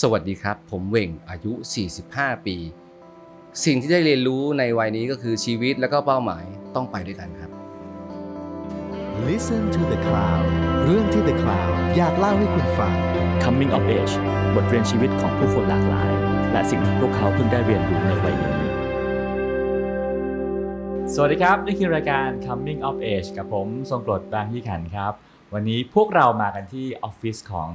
สวัสดีครับ ผมเหว่งอายุ 45 ปี สิ่งที่ได้เรียนรู้ในวัยนี้ก็คือชีวิตและก็เป้าหมายต้องไปด้วยกันครับ Listen to the Cloud เรื่องที่ The Cloud อยากเล่าให้คุณฟัง Coming of Age บทเรียนชีวิตของผู้คนหลากหลาย และสิ่งที่พวกเขาเพิ่งได้เรียนรู้ในวัยนี้ สวัสดีครับ นี่คือรายการ Coming of Age กับผมทรงกรดบางยี่ขันครับ วันนี้พวกเรามากันที่ออฟฟิศของ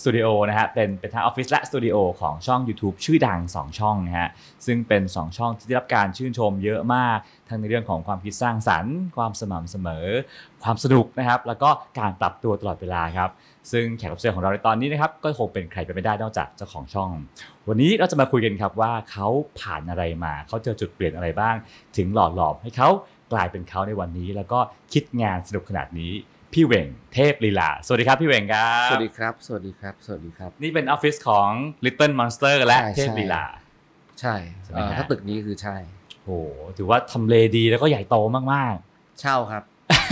สตูดิโอนะฮะเป็นเป็นทั้งออฟฟิศและสตูดิโอของช่อง YouTube ชื่อดัง 2 ช่องนะฮะซึ่งเป็น 2 ช่องที่ได้รับการชื่นชมเยอะมาก ทั้งในเรื่องของความคิดสร้างสรรค์ ความสม่ำเสมอ ความสนุกนะครับ แล้วก็การปรับตัวตลอดเวลาครับ ซึ่งแขกรับเชิญของเราในตอนนี้นะครับก็คงเป็นใครไปไม่ได้นอกจากเจ้าของช่อง วันนี้เราจะมาคุยกันครับว่าเขาผ่านอะไรมาเขาเจอจุดเปลี่ยนอะไรบ้าง ถึงหล่อหลอมให้เขากลายเป็นเขาในวันนี้ แล้วก็คิดงานสนุกขนาดนี้ พี่เหว่งเทพลีลา สวัสดีครับพี่เหว่งครับ สวัสดีครับ สวัสดีครับ สวัสดีครับ นี่เป็นออฟฟิศของ Little Monster และใช่เทพลีลา ใช่ใช่ไหมเอ่อฮะถ้าตึกนี้คือใช่โอ้โหถือว่าทำเลดีแล้วก็ใหญ่โตมากเช่าครับ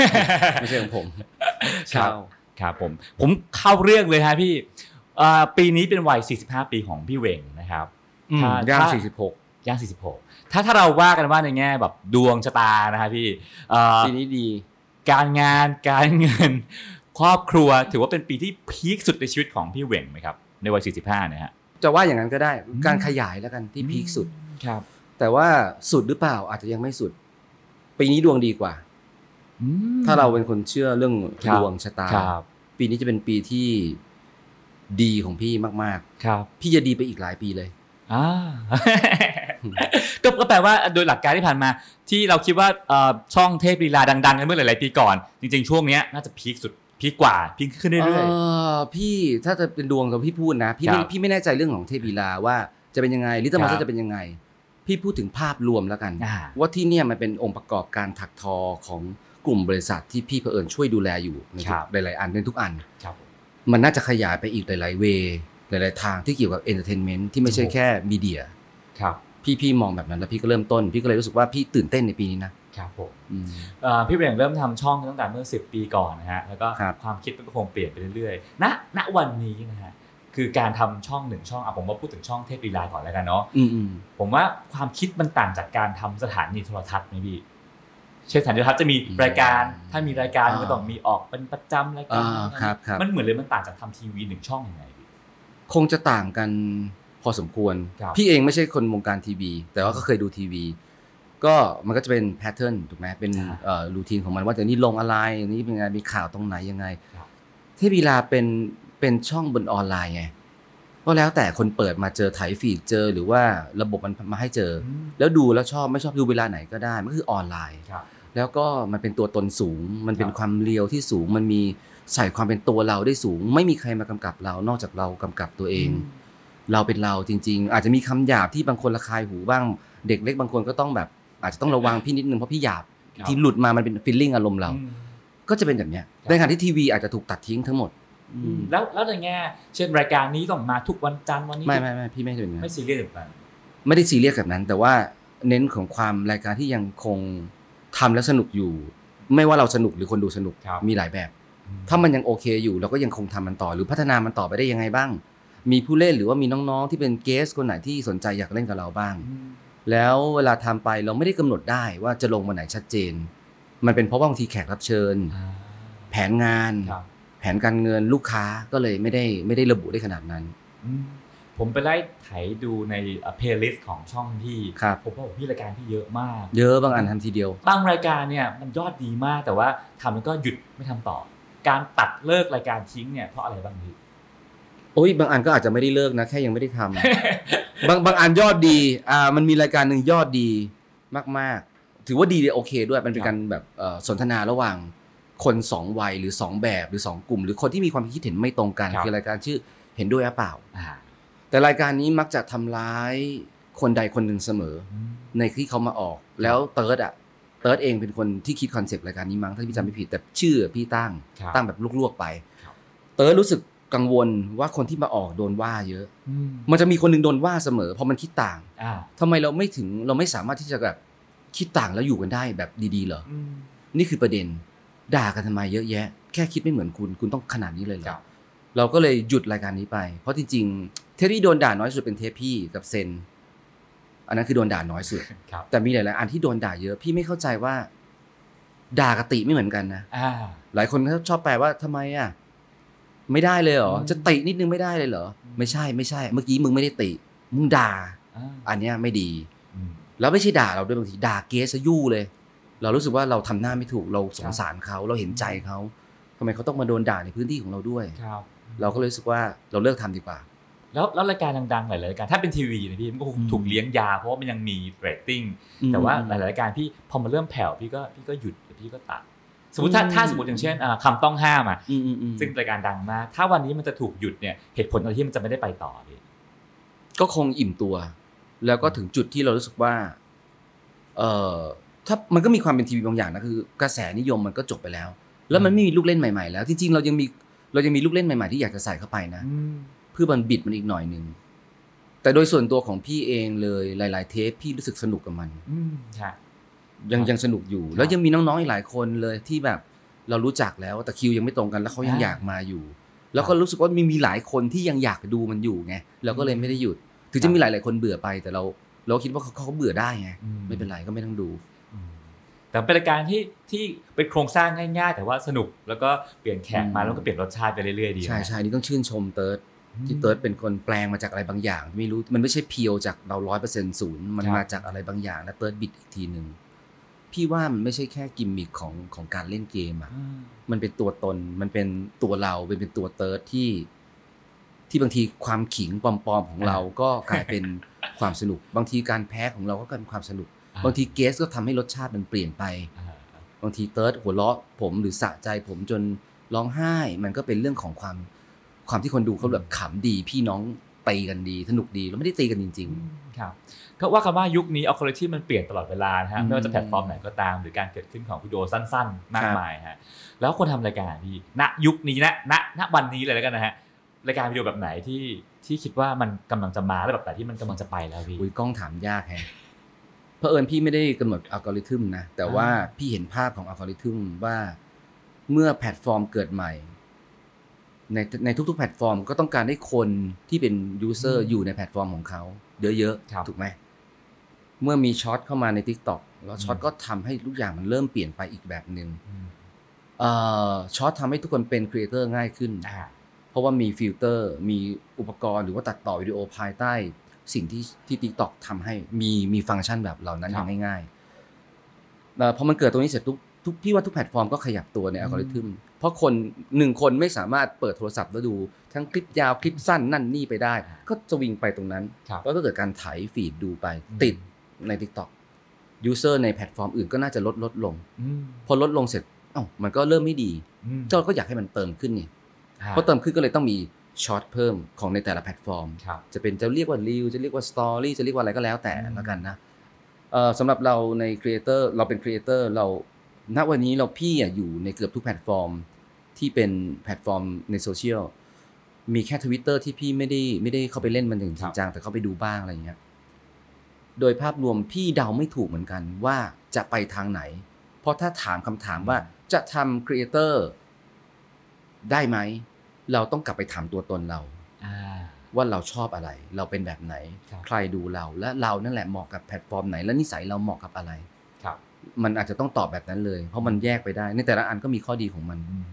ๆไม่ใช่ของผมครัเช่าบครับผม ผมเข้าเรื่องเลยฮะพี่เอ่อปีนี้เป็นวัย 45 ปีของพี่เหว่งนะครับอืมถ้าย่างถ้า46ย่าง 46 ถ้าถ้าเราว่ากันว่าในแง่แบบดวงชะตานะครับพี่เอ่อปีนี้ดี การงานการเงินครอบครัวถือว่าเป็นปีที่พีคสุดในชีวิตของพี่เหว่งไหมครับ ในวัย 45เนี่ยฮะจะว่าอย่างนั้นก็ได้อืมการขยายแล้วกันที่พีคสุดครับ แต่ว่าสุดหรือเปล่าอาจจะยังไม่สุด ปีนี้ดวงดีกว่าอืมถ้าเราเป็นคนเชื่อเรื่องครับดวงชะตาครับปีนี้จะเป็นปีที่ดีของพี่มากครับๆพี่จะดีไปอีกหลายปีเลยอ่า ก็ก็แปลว่าโดยหลักการที่ผ่านมา ที่เราคิดว่าเอ่อช่องเทพลีลาดังๆกันเมื่อหลายๆปีก่อน จริง ๆ ช่วงเนี้ยน่าจะพีคสุดพีคกว่าพีคขึ้นเรื่อยอพี่ถ้าจะเป็นดวงกับพี่พูดนะพี่ไม่ครับพี่ไม่แน่ใจเรื่องของเทพบีลาว่าจะเป็นยังไงลิตเติ้ลครัมาบสจะเป็นยังไง พี่พูดถึงภาพรวมแล้วกันอ่าว่าที่เนี่ยมันเป็นองค์ประกอบการถักทอของกลุ่มบริษัทที่พี่เผอิญช่วยดูแลอยู่ในทุครักบหลาย ๆ อันในทุกอันๆครับผมมันน่าจะขยายไปอีกหลาย ๆ way หลาย ๆ ทางที่เกี่ยวกับ entertainment ที่ไม่ใช่โอ้โหแค่ media ครับ พี่พี่มองแบบนั้นแล้วพี่ก็เริ่มต้น พี่ก็เลยรู้สึกว่าพี่ตื่นเต้นในปีนี้นะครับผมอืมเอ่อพี่เหว่งเริ่มทำช่องตั้งแต่เมื่อ 10 ปีก่อนนะฮะแล้วก็ครับความคิดมันก็คงเปลี่ยนไปเรื่อยๆณณวันนี้นะฮะคือการทำช่องหนึ่งช่องอะผมมาพูดถึงช่องเทพลีลาก่อนแล้วกันเนาะอืมอืมผมว่าความคิดมันต่างจากการทำสถานีโทรทัศน์ไหมพี่เช่นสถานีโทรทัศน์จะมีรายการ ถ้ามีรายการมันก็ต้องมีออกเป็นประจำรายการอ่าครับครับมันเหมือนเลยมันต่างจากทำทีวีหนึ่งช่องยังไงพี่คงจะต่างกัน พอสมควร ครับพี่เองไม่ใช่คนวงการทีวี แต่ว่าก็เคยดูทีวี ก็มันก็จะเป็น pattern ถูกไหมเป็นเอ่อ routine ของมันว่าจะนี่ลงอะไรนี่เป็นไงมีข่าวตรงไหนยังไงครับ เทพลีลาเป็นเป็นช่องบนออนไลน์ไงก็แล้วแต่คนเปิดมาเจอไถ feed เจอหรือว่าระบบมันมาให้เจออืมแล้วดูแล้วชอบไม่ชอบดูเวลาไหนก็ได้มันก็คือออนไลน์ ครับ แล้วก็มันเป็นตัวตนสูง มันเป็นครับ ความเรียวที่สูง มันมีใส่ความเป็นตัวเราได้สูง ไม่มีใครมากำกับเรา นอกจากเรากำกับตัวเอง เราเป็นเราจริง ๆ อาจจะมีคำหยาบที่บางคนระคายหูบ้าง เด็กเล็กบางคนก็ต้องแบบ อาจจะต้องระวังพี่นิดนึงเพราะพี่หยาบครับที่หลุดมามันเป็นฟีลลิ่งอารมณ์เราอืมก็จะเป็นแบบเนี้ยครับในขณะที่ทีวีอาจจะถูกตัดทิ้งทั้งหมดอืมแล้วแล้วในแง่เช่นรายการนี้ต้องมาทุกวันจันทร์วันนี้ไม่ไม่ไม่พี่ไม่ใช่เป็นอย่างไม่นั้นซีเรียสแบบนั้นไม่ได้ซีเรียสแบบนั้น แต่ว่าเน้นของความรายการที่ยังคงทำแล้วสนุกอยู่ ไม่ว่าเราสนุกหรือคนดูสนุกครับมีหลายแบบ ถ้ามันยังโอเคอยู่เราก็ยังคงทำมันต่อหรือพัฒนามันต่อไปได้ยังไงบ้าง มีผู้เล่นหรือว่ามีน้องๆ ที่เป็นเกสคนไหนที่สนใจอยากเล่นกับเราบ้างอืมแล้วเวลาทำไปเราไม่ได้กำหนดได้ว่าจะลงวันไหนชัดเจน มันเป็นเพราะว่าบางทีแขกรับเชิญอ่าแผนงานครับแผนการเงินลูกค้าก็เลยไม่ได้ไม่ได้ระบุได้ขนาดนั้นอืมผมไปไล่ไถดูใน playlist ของช่องพี่ครับผมว่าพี่รายการพี่เยอะมาก เยอะบางอันทำทีเดียว บางรายการเนี่ยมันยอดดีมากแต่ว่าทำแล้วก็หยุดไม่ทำต่อ การตัดเลิกรายการทิ้งเนี่ยเพราะอะไรบ้างพี่ โอ้ยบางอันก็อาจจะไม่ได้เลิกนะแค่ยังไม่ได้ทำ บางบางอันยอดดีอ่ามันมีรายการหนึ่งยอดดีมาก ๆ ถือว่าดีเลยโอเคด้วยมันเป็นการแบบเอ่อสนทนาระหว่างคนสองวัยหรือสองแบบหรือสองกลุ่ม หรือคนที่มีความคิดเห็นไม่ตรงกันครับ คือรายการชื่อเห็นด้วยหรือเปล่า อ่าแต่รายการนี้มักจะทำร้ายคนใดคนหนึ่งเสมออืมในที่เขามาออก แล้วเติร์ดอะเติร์ดเองเป็นคนที่คิด concept รายการนี้มั้งถ้าพี่จำไม่ผิดแต่ชื่อพี่ตั้ง ครับ ตั้งแบบลวกๆไป ครับ เติร์ดรู้สึก กังวลว่าคนที่มาออกโดนว่าเยอะอืมมันจะมีคนหนึ่งโดนว่าเสมอเพราะมันคิดต่างอ่าทำไมเราไม่ถึงเราไม่สามารถที่จะแบบคิดต่างแล้วอยู่กันได้แบบดีๆเหรออืมนี่คือประเด็นด่ากันทำไมเยอะแยะ แค่คิดไม่เหมือนคุณคุณต้องขนาดนี้เลยเหรครัอบเราก็เลยหยุดรายการนี้ไป เพราะจริงๆเทปที่โดนด่าน้อยสุดเป็นเทปพี่กับเซนอันนั้นคือโดนด่าน้อยสุดครับแต่มีหลายๆอันที่โดนด่าเยอะพี่ไม่เข้าใจว่า ด่ากบติไม่เหมือนกันนะอ่าหลายคนก็ชอบแปลว่าทำไมอะ ไม่ได้เลยเหรออืมจะตินิดนึงไม่ได้เลยเหรอไม่ใช่ไม่ใช่ เมื่อกี้มึงไม่ได้ติมึงด่าอ่าอันเนี้ยไม่ดีอืมแล้วไม่ใช่ด่าเราด้วยบางทีด่าเกสซะยู่เลย เรารู้สึกว่าเราทำหน้าไม่ถูกเราสงสารเขาเราเห็นใจเขาทำไมเขาต้องมาโดนด่าในพื้นที่ของเราด้วยครับเราก็เลยรู้สึกว่าเราเลิกทำดีกว่า แล้วแล้วรายการดังๆหลายๆรายการถ้าเป็นทีวีนะพี่มันก็คงอืมถูกเลี้ยงยาเพราะว่ามันยังมีเรตติ้งอืมแต่ว่าหลายๆรายการพี่พอมาเริ่มแผ่วพี่ก็พี่ก็หยุดหรือพี่ก็ตัด สมมติถ้าอืมถ้าสมมติอย่างเช่นอ่าคำต้องห้ามอะอืมอืมอืมซึ่งรายการดังมาก ถ้าวันนี้มันจะถูกหยุดเนี่ยเหตุผลอะไรที่มันจะไม่ได้ไปต่อพี่ก็คงอิ่มตัว แล้วก็ถึงจุดที่เรารู้สึกว่า เออถ้ามันก็มีความเป็นทีวีบางอย่างนะคือ กระแสนิยมมันก็จบไปแล้ว แล้วมันไม่มีลูกเล่นใหม่ๆ แล้วจริงๆเรายังมีเรายังมีลูกเล่นใหม่ๆที่อยากจะใส่เข้าไปนะเพื่อมันบิดมันอีกหน่อยหนึ่งแต่โดยส่วนตัวของพี่เองเลยหลาย ๆ เทปพี่รู้สึกสนุกกับมันอืมค่ะ ยังครับยังสนุกอยู่ครับแล้วยังมีน้องๆอีกหลายคนเลยที่แบบเรารู้จักแล้วแต่คิวยังไม่ตรงกันแล้วเขายังอ่าอยากมาอยู่ แล้วก็รู้สึกว่ามีมีหลายคนที่ยังอยากดูมันอยู่ไงเราก็เลยไม่ได้หยุด ครับถึงจะมีหลายๆคนเบื่อไปแต่เราเราคิดว่าเขาเขาเบื่อได้ไงอืมไม่เป็นไรก็ไม่ต้องดูอืมแต่เป็นรายการที่ที่เป็นโครงสร้างง่ายๆ แต่ว่าสนุกแล้วก็เปลี่ยนแขกมาอืมแล้วก็เปลี่ยนรสชาติไปเรื่อยๆดีนะใช่ใช่นี่ต้องชื่นชมเติร์ดอืมที่เติร์ดเป็นคนแปลงมาจากอะไรบางอย่าง ไม่รู้มันไม่ใช่ pure จากเราร้อยเปอร์เซ็นต์ศูนย์มันครับมาจากอะไรบางอย่าง แล้วเติร์ดบิดอีกทีหนึ่ง พี่ว่ามันไม่ใช่แค่กิมมิคของของการเล่นเกมอะอืมมันเป็นตัวตนมันเป็นตัวเราเป็นเป็นตัวเติร์ดที่ ที่บางทีความขิงปลอมๆของเราก็กลายเป็นความสนุก บางทีการแพ้ของเราก็กลายเป็นความสนุกอ่าบางที guest ก็ทำให้รสชาติมันเปลี่ยนไปอ่าบางทีเติร์ดหัวเราะผมหรือสะใจผมจนร้องไห้มันก็เป็นเรื่องของความความที่คนดูเขาแบบขำดี พี่น้องตีกันดี สนุกดีแล้วไม่ได้ตีกันจริงครับ ก็ว่ากันว่ายุคนี้อัลกอริทึมมันเปลี่ยนตลอดเวลานะฮะอืมไม่ว่าจะแพลตฟอร์มไหนก็ตาม หรือการเกิดขึ้นของวิดีโอสั้น ๆ มากครับมายฮะแล้วคนทำรายการพี่ณยุคนี้ณณณวันนี้เลยแล้วกันนะฮะรายการวิดีโอแบบไหนที่ที่คิดว่ามันกำลังจะมาและแบบไหนที่มันกำลังจะไปแล้วพี่ๆอุ้ยกล้องถามยากแฮะเพราะเอิญพี่ไม่ได้กำหนดอัลกอริทึมนะแต่ว่าอ่าพี่เห็นภาพของอัลกอริทึมว่าเมื่อแพลตฟอร์มเกิดใหม่ ในในทุกๆแพลตฟอร์มก็ต้องการให้คนที่เป็น user อยู่ในแพลตฟอร์มของเขาเยอะๆถูกไหม เมื่อมี short เข้ามาใน TikTokแล้ว short ก็ทำให้ทุกอย่างมันเริ่มเปลี่ยนไปอีกแบบหนึ่งอืมเอ่อ short ทำให้ทุกคนเป็น creator ง่ายขึ้นอ่าเพราะว่ามีฟิลเตอร์ มีอุปกรณ์หรือว่าตัดต่อวิดีโอภายใต้สิ่งที่ที่ TikTok ทำให้มีมีฟังก์ชันแบบเหล่านั้นอย่างง่ายๆเอ่อพอมันเกิดตรงนี้เสร็จทุกทุกพี่ว่าทุกแพลตฟอร์มก็ขยับตัวในอัลกอริทึมเพราะคนหนึ่งคนไม่สามารถเปิดโทรศัพท์แล้วดู ทั้งคลิปยาวคลิปสั้นนั่นนี่ไปได้ ก็จะวิ่งไปตรงนั้นครับแล้วก็เกิดการไถfeed ดูไปอืมติด ใน TikTok user ในแพลตฟอร์มอื่นก็น่าจะลดลดลงอืมพอลดลงเสร็จเอ้ามันก็เริ่มไม่ดีอืมเจ้าก็อยากให้มันเติมขึ้นนี่อ่เพราะเติมขึ้นก็เลยต้องมี short เพิ่มของในแต่ละแพลตฟอร์มครับจะเป็นจะเรียกว่า reel จะเรียกว่า story จะเรียกว่าอะไรก็แล้วแต่อืมแล้วกันนะเอ่อสำหรับเราใน creator เราเป็น creator เราณวันนี้เราพี่อะอยู่ในเกือบทุกแพลตฟอร์มที่เป็นแพลตฟอร์มในโซเชียลมีแค่ทวิตเตอร์ที่พี่ไม่ได้ไม่ได้เข้าไปเล่นมันอย่างจริงจังแต่เข้าไปดูบ้างอะไรอย่างเงี้ย โดยภาพรวมพี่เดาไม่ถูกเหมือนกันว่าจะไปทางไหน เพราะถ้าถามคำถามว่าจะทำ creator ได้ไหม เราต้องกลับไปถามตัวตนเราอ่าว่าเราชอบอะไร เราเป็นแบบไหนครับใครดูเราและเรานั่นแหละเหมาะกับแพลตฟอร์มไหน และนิสัยเราเหมาะกับอะไรครับ มันอาจจะต้องตอบแบบนั้นเลย เพราะมันแยกไปได้ ในแต่ละอันก็มีข้อดีของมันอืม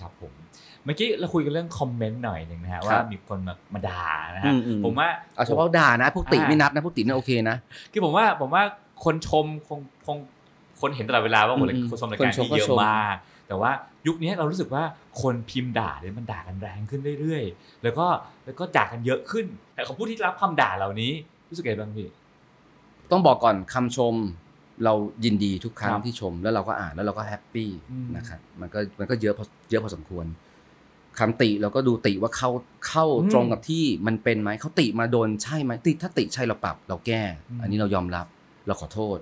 ครับผมเมื่อกี้เราคุยกันเรื่องคอมเมนต์หน่อยหนึ่งนะฮะครับว่ามีคนมามาด่านะฮะอืมอืมผมว่าเอาเฉพาะด่านะพวกติอ่าไม่นับนะพวกติเนี่ยโอเคนะคือผมว่าผมว่าคนชมคงคงคนเห็นตลอดเวลาว่าอืมคนอืมคนชมรายคนการชมที่ก็เยอะชมมากแต่ว่ายุคนี้เรารู้สึกว่าคนพิมพ์ด่าเนี่ยมันด่ากันแรงขึ้นเรื่อยๆ แล้วก็แล้วก็ด่ากันเยอะขึ้น แต่ของผู้ที่รับคำด่าเหล่านี้รู้สึกไงบ้างพี่ต้องบอกก่อนคำชมเรายินดีทุกครั้งครับที่ชม แล้วเราก็อ่านแล้วเราก็แฮปปี้อืมนะครับมันก็มันก็เยอะพอเยอะพอสมควร คำติเราก็ดูติว่าเข้าเข้าอืมตรงกับที่มันเป็นไหมเขาติมาโดนใช่ไหมติถ้าติใช่เราปรับ เราแก้อืมอันนี้เรายอมรับ เราขอโทษ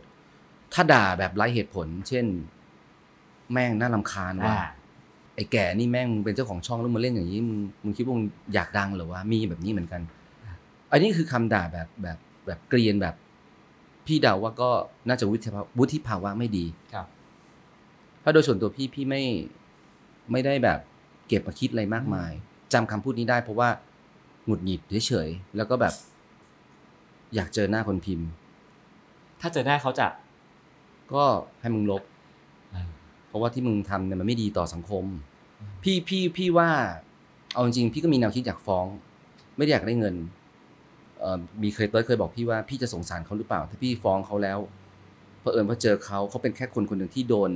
ถ้าด่าแบบไร้เหตุผล เช่น แม่งน่ารำคาญว่าอ่าไอ้แก่นี่แม่งมึงเป็นเจ้าของช่องแล้วมึงเล่นอย่างนี้มึงมึงคิดว่ามึงอยากดังเหรือวะมีแบบนี้เหมือนกัน อันนี้คือคำด่าแบบแบบแบบเกรียนแบบ พี่เดาว่าก็น่าจะวุฒิภาวะวุฒิภาวะไม่ดีครับ ถ้าโดยส่วนตัวพี่พี่ไม่ไม่ได้แบบ เก็บมาคิดอะไรมากมายจำคำพูดนี้ได้เพราะว่าหงุดหงิดเฉยๆแล้วก็แบบ อยากเจอหน้าคนพิมพ์ ถ้าเจอหน้าเขาจะ ก็ให้มึงลบ เพราะว่าที่มึงทำเนี่ยมันไม่ดีต่อสังคม พี่พี่พี่ว่า เอาจริงๆพี่ก็มีแนวคิดอยากฟ้อง ไม่ได้อยากได้เงินเอ่อมีเคยเต้ยเคยบอกพี่ว่าพี่จะสงสารเขาหรือเปล่า ถ้าพี่ฟ้องเขาแล้วเผอิญว่าเจอเขาเขาเป็นแค่คนคนหนึ่งที่โดน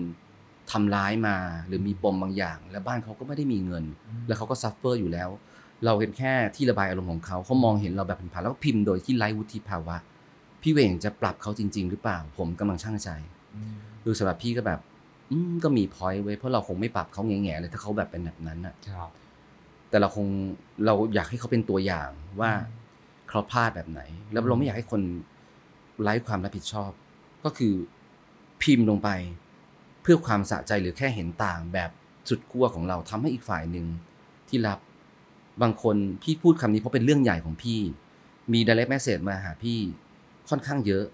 ทำร้ายมาหรือมีปมบางอย่าง แล้วบ้านเขาก็ไม่ได้มีเงิน แล้วเขาก็ suffer อยู่แล้ว เราเห็นแค่ที่ระบายอารมณ์ของเขาเขามองเห็นเราแบบผ่านๆแล้วก็พิมพ์โดยที่ไร้วุฒิภาวะ พี่เหว่งจะปรับเขาจริง ๆ หรือเปล่า ผมกำลังชั่งใจคือสำหรับพี่ก็แบบอืมก็มีพอยต์ไว้ยเพราะเราคงไม่ปรับเขาแง่ๆเลยถ้าเขาแบบเป็นแบบนั้นอะครับแต่เราคงเราอยากให้เขาเป็นตัวอย่างว่าเขาพลาดแบบไหน แล้วเราไม่อยากให้คนไร้ความรับผิดชอบ ก็คือพิมพ์ลงไปเพื่อความสะใจหรือแค่เห็นต่างแบบสุดขั้วของเราทำให้อีกฝ่ายหนึ่งที่รับบางคนพี่พูดคำนี้เพราะเป็นเรื่องใหญ่ของพี่ มี direct message มาหาพี่ค่อนข้างเยอะ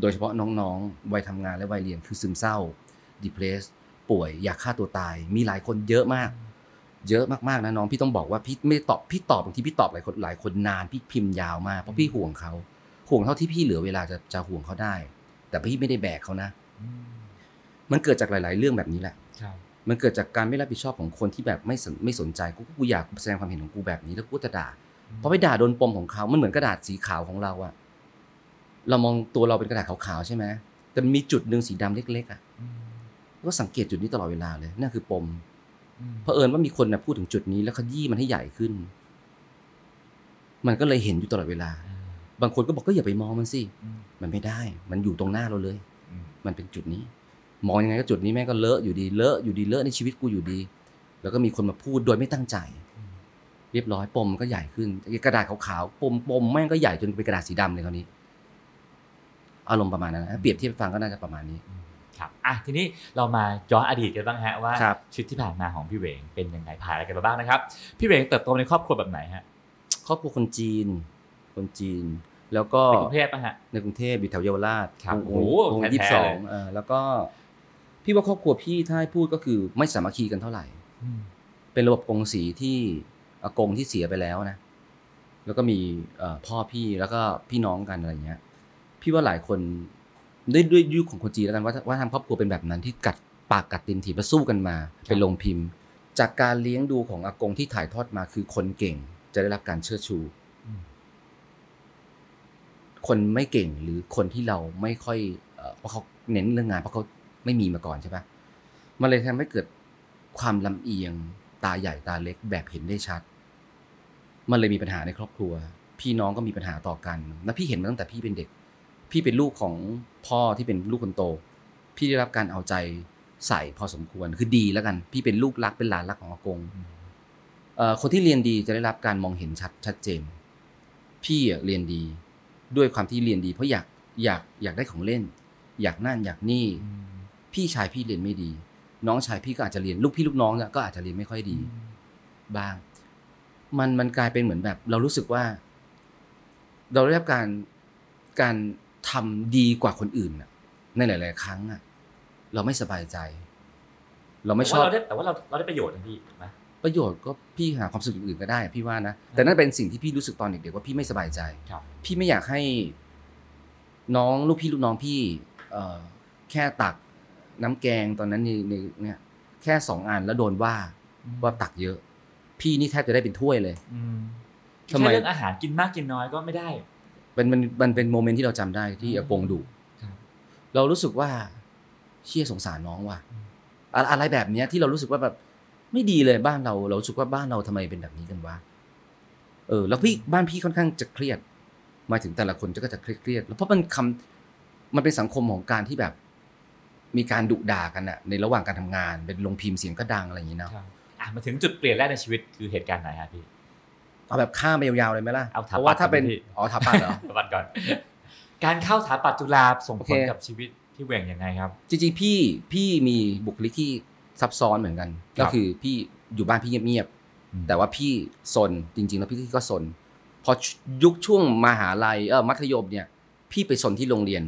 โดยเฉพาะน้องๆ วัยทำงานและวัยเรียนคือซึมเศร้า depress ป่วยอยากฆ่าตัวตาย มีหลายคนเยอะมาก เยอะมากๆนะน้องพี่ต้องบอกว่าพี่ไม่ตอบพี่ตอบบางทีพี่ตอบหลายคนหลายคนนานพี่พิมพ์ยาวมากเพราะพี่ห่วงเขาห่วงเท่าที่พี่เหลือเวลาจะจะห่วงเขาได้ แต่พี่ไม่ได้แบกเขานะ มันเกิดจากหลาย ๆ เรื่องแบบนี้แหละครับมันเกิดจากการไม่รับผิดชอบของคนที่แบบไม่สนไม่สนใจกูกูอยากแสดงความเห็นของกูแบบนี้แล้วกูจะด่าพอไปด่าโดนปมของเขา มันเหมือนกระดาษสีขาวของเราอะเรามองตัวเราเป็นกระดาษขาวๆใช่ไหมแต่มันมีจุดหนึ่งสีดำเล็กๆอะก็สังเกตจุดนี้ตลอดเวลาเลยนั่นคือปมเผอิญว่ามีคนนะพูดถึงจุดนี้แล้วขยี้มันให้ใหญ่ขึ้น มันก็เลยเห็นอยู่ตลอดเวลา บางคนก็บอกก็อย่าไปมองมันสิมันไม่ได้ มันอยู่ตรงหน้าเราเลย มันเป็นจุดนี้ มองยังไงก็จุดนี้แม่งก็เลอะอยู่ดีเลอะอยู่ดีเลอะในชีวิตกูอยู่ดี แล้วก็มีคนมาพูดโดยไม่ตั้งใจ เรียบร้อยปมมันก็ใหญ่ขึ้นไอ้กระดาษขาวๆปมปมแม่งก็ใหญ่จนเป็นกระดาษสีดำเลยคราวนี้ อารมณ์ประมาณนั้นนะเปรียบเทียบฟังก็น่าจะประมาณนี้ครับอะทีนี้เรามาย้อนอดีตกันบ้างฮะว่าครับชีวิตที่ผ่านมาของพี่เหวงเป็นยังไงผ่านอะไรกันมาบ้างนะครับ พี่เหวงเติบโตในครอบครัวแบบไหนฮะครอบครัวคนจีน คนจีน แล้วก็ในกรุงเทพป่ะฮะในกรุงเทพอยู่แถวเยาวราชครับวงโอ้โหวงแท้ๆยี่สิบสองเลยเออแล้วก็ พี่ว่าครอบครัวพี่ถ้าให้พูดก็คือไม่สามัคคีกันเท่าไหร่เป็นระบบกงสีที่อากงที่เสียไปแล้วนะ แล้วก็มีเอ่อพ่อพี่แล้วก็พี่น้องกันอะไรเงี้ย พี่ว่าหลายคนด้วยด้วยยุคของคนจีนแล้วกันว่าว่าทำครอบครัวเป็นแบบนั้นที่กัดปากกัดตินถีบแล้วสู้กันมา เป็นลงพิมพ์ จากการเลี้ยงดูของอากงที่ถ่ายทอดมาคือคนเก่ง จะได้รับการเชิดชูอืมคนไม่เก่งหรือคนที่เราไม่ค่อยเอ่อเพราะเขาเน้นเรื่องงานเพราะเขา ไม่มีมาก่อนใช่ปะมันเลยทำให้เกิดความลำเอียงตาใหญ่ตาเล็กแบบเห็นได้ชัด มันเลยมีปัญหาในครอบครัว พี่น้องก็มีปัญหาต่อกัน และพี่เห็นมาตั้งแต่พี่เป็นเด็ก พี่เป็นลูกของพ่อที่เป็นลูกคนโต พี่ได้รับการเอาใจใส่พอสมควร คือดีแล้วกัน พี่เป็นลูกรักเป็นหลานรักของอากงคนที่เรียนดีจะได้รับการมองเห็นชัดชัดเจน พี่อะเรียนดีด้วยความที่เรียนดี เพราะอยากอยากอยากได้ของเล่น อยากนั่นอยากนี่ พี่ชายพี่เรียนไม่ดี น้องชายพี่ก็อาจจะเรียนลูกพี่ลูกน้องเนี่ยก็อาจจะเรียนไม่ค่อยดี บ้าง มันมันกลายเป็นเหมือนแบบ เรารู้สึกว่า เราได้รับการการทำดีกว่าคนอื่นน่ะในหลาย ๆ ครั้งอะ เราไม่สบายใจ เราไม่ชอบแต่ว่าเราได้แต่ว่าเราเราได้ประโยชน์นะพี่ถูกไหมประโยชน์ก็พี่หาความสุขอย่างอื่นก็ได้พี่ว่านะแต่นั่นเป็นสิ่งที่พี่รู้สึกตอนเด็กๆว่าพี่ไม่สบายใจครับพี่ไม่อยากให้ น้องลูกพี่ลูกน้องพี่ เอ่อแค่ตัก น้ำแกงตอนนั้นในในเนี่ยแค่สองอันแล้วโดนว่าว่าตักเยอะ พี่นี่แทบจะได้เป็นถ้วยเลยอืมทำไมแค่เรื่องอาหารกินมากกินน้อยก็ไม่ได้เป็นมันมันเป็นโมเมนต์ที่เราจำได้ที่อากงดุครับเรารู้สึกว่าเชี่ยสงสารน้องว่ะอะอะไรแบบเนี้ยที่เรารู้สึกว่าแบบไม่ดีเลยบ้านเรา เรารู้สึกว่าบ้านเราทำไมเป็นแบบนี้กันวะเออ แล้วพี่บ้านพี่ค่อนข้างจะเครียดหมายถึงแต่ละคนก็จะเครียดๆแล้วเพราะมันคำมันเป็นสังคมของการที่แบบ มีการดุด่ากันอะในระหว่างการทำงาน เป็นลงพิมพ์เสียงก็ดังอะไรอย่างนี้เนาะครับอะมาถึงจุดเปลี่ยนแรกในชีวิตคือเหตุการณ์ไหนฮะพี่เอาแบบข้ามไปยาวๆเลยไหมล่ะเอาถาเพราะว่าปัดถ้าเป็นก่อนพี่อ๋อถาปัดเหรอประวัติก่อน การเข้าสถาปัตย์จุฬาส่งโอผเคลกับชีวิตพี่เหวงยังไงครับ จริงๆพี่พี่มีบุคลิกที่ซับซ้อนเหมือนกันครัก็บคือพี่อยู่บ้านพี่เงียบๆแต่ว่าพี่ซนจริง ๆ แล้วพี่ก็ซนพอยุคช่วงมหาลัยเออมัธยมเนี่ย พี่ไปซนที่โรงเรียน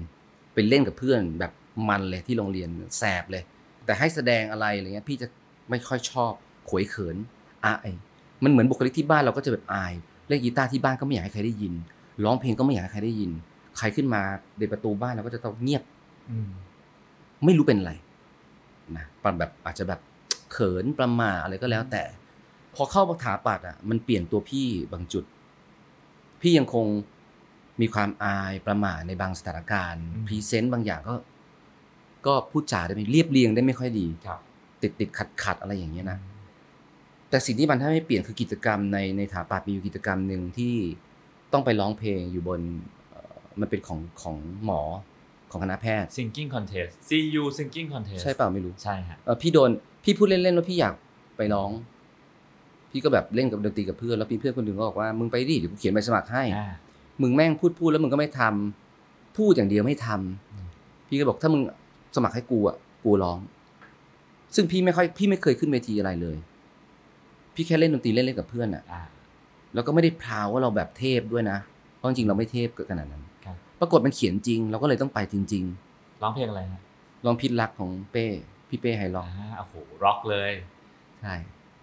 ไปเล่นกับเพื่อนแบบ มันเลยที่โรงเรียนแสบเลย แต่ให้แสดงอะไรอะไรเงี้ยพี่จะไม่ค่อยชอบขวยเขินอายมันเหมือนบุคลิกที่บ้านเราก็จะแบบอายเล่นกีตาร์ที่บ้านก็ไม่อยากให้ใครได้ยิน ร้องเพลงก็ไม่อยากให้ใครได้ยิน ใครขึ้นมาในประตูบ้านเราก็จะต้องเงียบอืมไม่รู้เป็นอะไรนะปะแบบอาจจะแบบเขินประหม่าอะไรก็แล้ว แต่ พอเข้าถาปัดอะ มันเปลี่ยนตัวพี่บางจุด พี่ยังคงมีความอายประหม่าในบางสถานการณ์ present บางอย่างก็ ก็พูดจาได้ไม่เรียบเรียงได้ไม่ค่อยดีครับติดติดขัดขัดอะไรอย่างเงี้ยนะแต่สิ่งที่มันถ้าไม่เปลี่ยนคือกิจกรรมในในถาปัดมีอยู่กิจกรรมหนึ่งที่ต้องไปร้องเพลงอยู่บนเอ่อมันเป็นของของหมอของคณะแพทย์ singing contest CU singing contest ใช่เปล่าไม่รู้ใช่ฮะเออพี่โดนพี่พูดเล่นๆว่าพี่อยากไปร้อง พี่ก็แบบเล่นกับดนตรีกับเพื่อนแล้วพี่เพื่อนคนหนึ่งก็บอกว่ามึงไปดิเดี๋ยวกูเขียนใบสมัครให้อ่ามึงแม่งพูดพูดแล้วมึงก็ไม่ทำพูดอย่างเดียวไม่ทำอืมพี่ก็บอกถ้ามึง สมัครให้กูอะกูร้อง ซึ่งพี่ไม่ค่อยพี่ไม่เคยขึ้นเวทีอะไรเลย พี่แค่เล่นดนตรีเล่นๆกับเพื่อนอะอ่าแล้วก็ไม่ได้ proud ว่าเราแบบเทพด้วยนะเพราะจริงๆเราไม่เทพเกินขนาดนั้นครับปรากฏมันเขียนจริง เราก็เลยต้องไปจริงร้องเพลงอะไรฮะๆลองพิดรักของเป้พี่เป้ไฮล็อกอ่าโอ้โหร็อกเลยใช่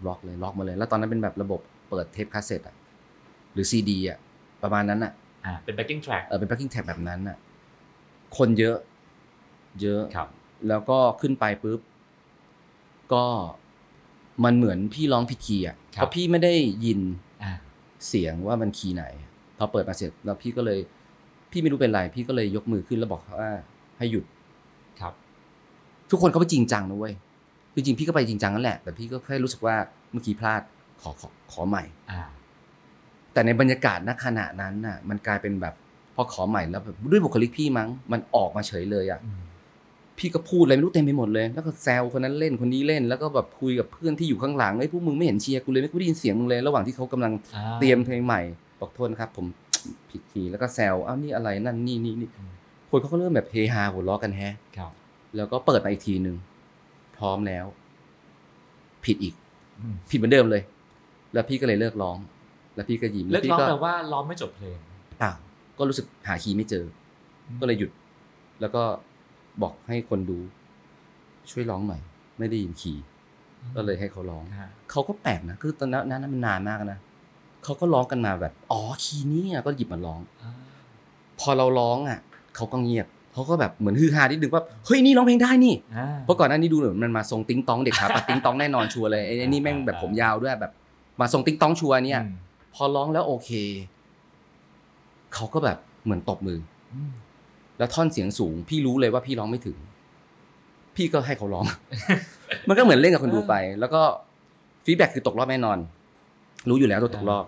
ร็อกเลยร็อกมาเลย แล้วตอนนั้นเป็นแบบระบบเปิดเทปคาสเซ็ตอะหรือซีดีอะประมาณนั้นอะอ่าเป็น backing track เออเป็น backing track แบบนั้นอะคนเยอะ เยอะครับแล้วก็ขึ้นไปปุ๊บ ก็มันเหมือนพี่ร้องผิดคีย์อะครับเพราะพี่ไม่ได้ยินอ่าเสียงว่ามันคีย์ไหนพอเปิดมาเสร็จแล้วพี่ก็เลย พี่ไม่รู้เป็นไร พี่ก็เลยยกมือขึ้นแล้วบอกเขาว่า ให้หยุดครับ ทุกคนเขาไปจริงจังนะเว้ยจริงๆพี่ก็ไปจริงจังนั่นแหละ แต่พี่ก็แค่รู้สึกว่าเมื่อกี้พลาดขอขอขอใหม่อ่าแต่ในบรรยากาศณขณะนั้นน่ะ มันกลายเป็นแบบพอขอใหม่แล้วแบบด้วยบุคลิกพี่มั้ง มันออกมาเฉยเลยอะอืม พี่ก็พูดอะไรไม่รู้เต็มไปหมดเลย แล้วก็แซวคนนั้นเล่นคนนี้เล่น แล้วก็แบบคุยกับเพื่อนที่อยู่ข้างหลังไอ้ยพวกมึงไม่เห็นเชียร์กูเลยไม่กูได้ยินเสียงมึงเลยระหว่างที่เขากำลังอ่าเตรียมเพลงใหม่บอกโทษนะครับ ผมผิดทีย์แล้วก็แซวอ้าวนี่อะไรนั่นนี่นี่นี่คนเขาก็เริ่มแบบเฮฮาหัวเราะกันแฮะครับแล้วก็เปิดมาอีกทีหนึ่งพร้อมแล้ว ผิดอีกอืมผิดเหมือนเดิมเลย แล้วพี่ก็เลยเลิกร้อง แล้วพี่ก็ยิ้มเลิกพี่ร้องแปลว่าร้องไม่จบเพลงเปล่าก็รู้สึกหาคีย์ไม่เจอ ก็เลยหยุด แล้วก็ บอกให้คนดู ช่วยร้องหน่อย ไม่ได้ยินคีย์ก็เลยให้เขาร้องฮะเขาก็แปลกนะ คือตอนนั้นนั้นมันนานมากนะเขาก็ร้องกันมาแบบ อ๋อ คีย์นี้อะก็หยิบมาร้องอ่าพอเราร้องอะ เขาก็เงียบเขาก็แบบเหมือนฮือฮานิดนึงว่า เฮ้ย นี่ร้องเพลงได้นี่อ่าเพราะก่อนหน้านี้ดูเหมือนมันมาทรงติ้งต้องเด็กขาปัดติ้งต้องแน่นอนชัวร์เลยไอ้ไอ้นี่แม่งแบบผมยาวด้วยแบบ มาทรงติ้งต้องชัวร์เนี่ยอืมพอร้องแล้วโอเค เขาก็แบบเหมือนตบมืออืม แล้วท่อนเสียงสูง พี่รู้เลยว่าพี่ร้องไม่ถึง พี่ก็ให้เขาร้อง มันก็เหมือนเล่นกับคนดูไป แล้วก็ feedbackือตกรอบแน่นอน รู้อยู่แล้วตัวตกรอบ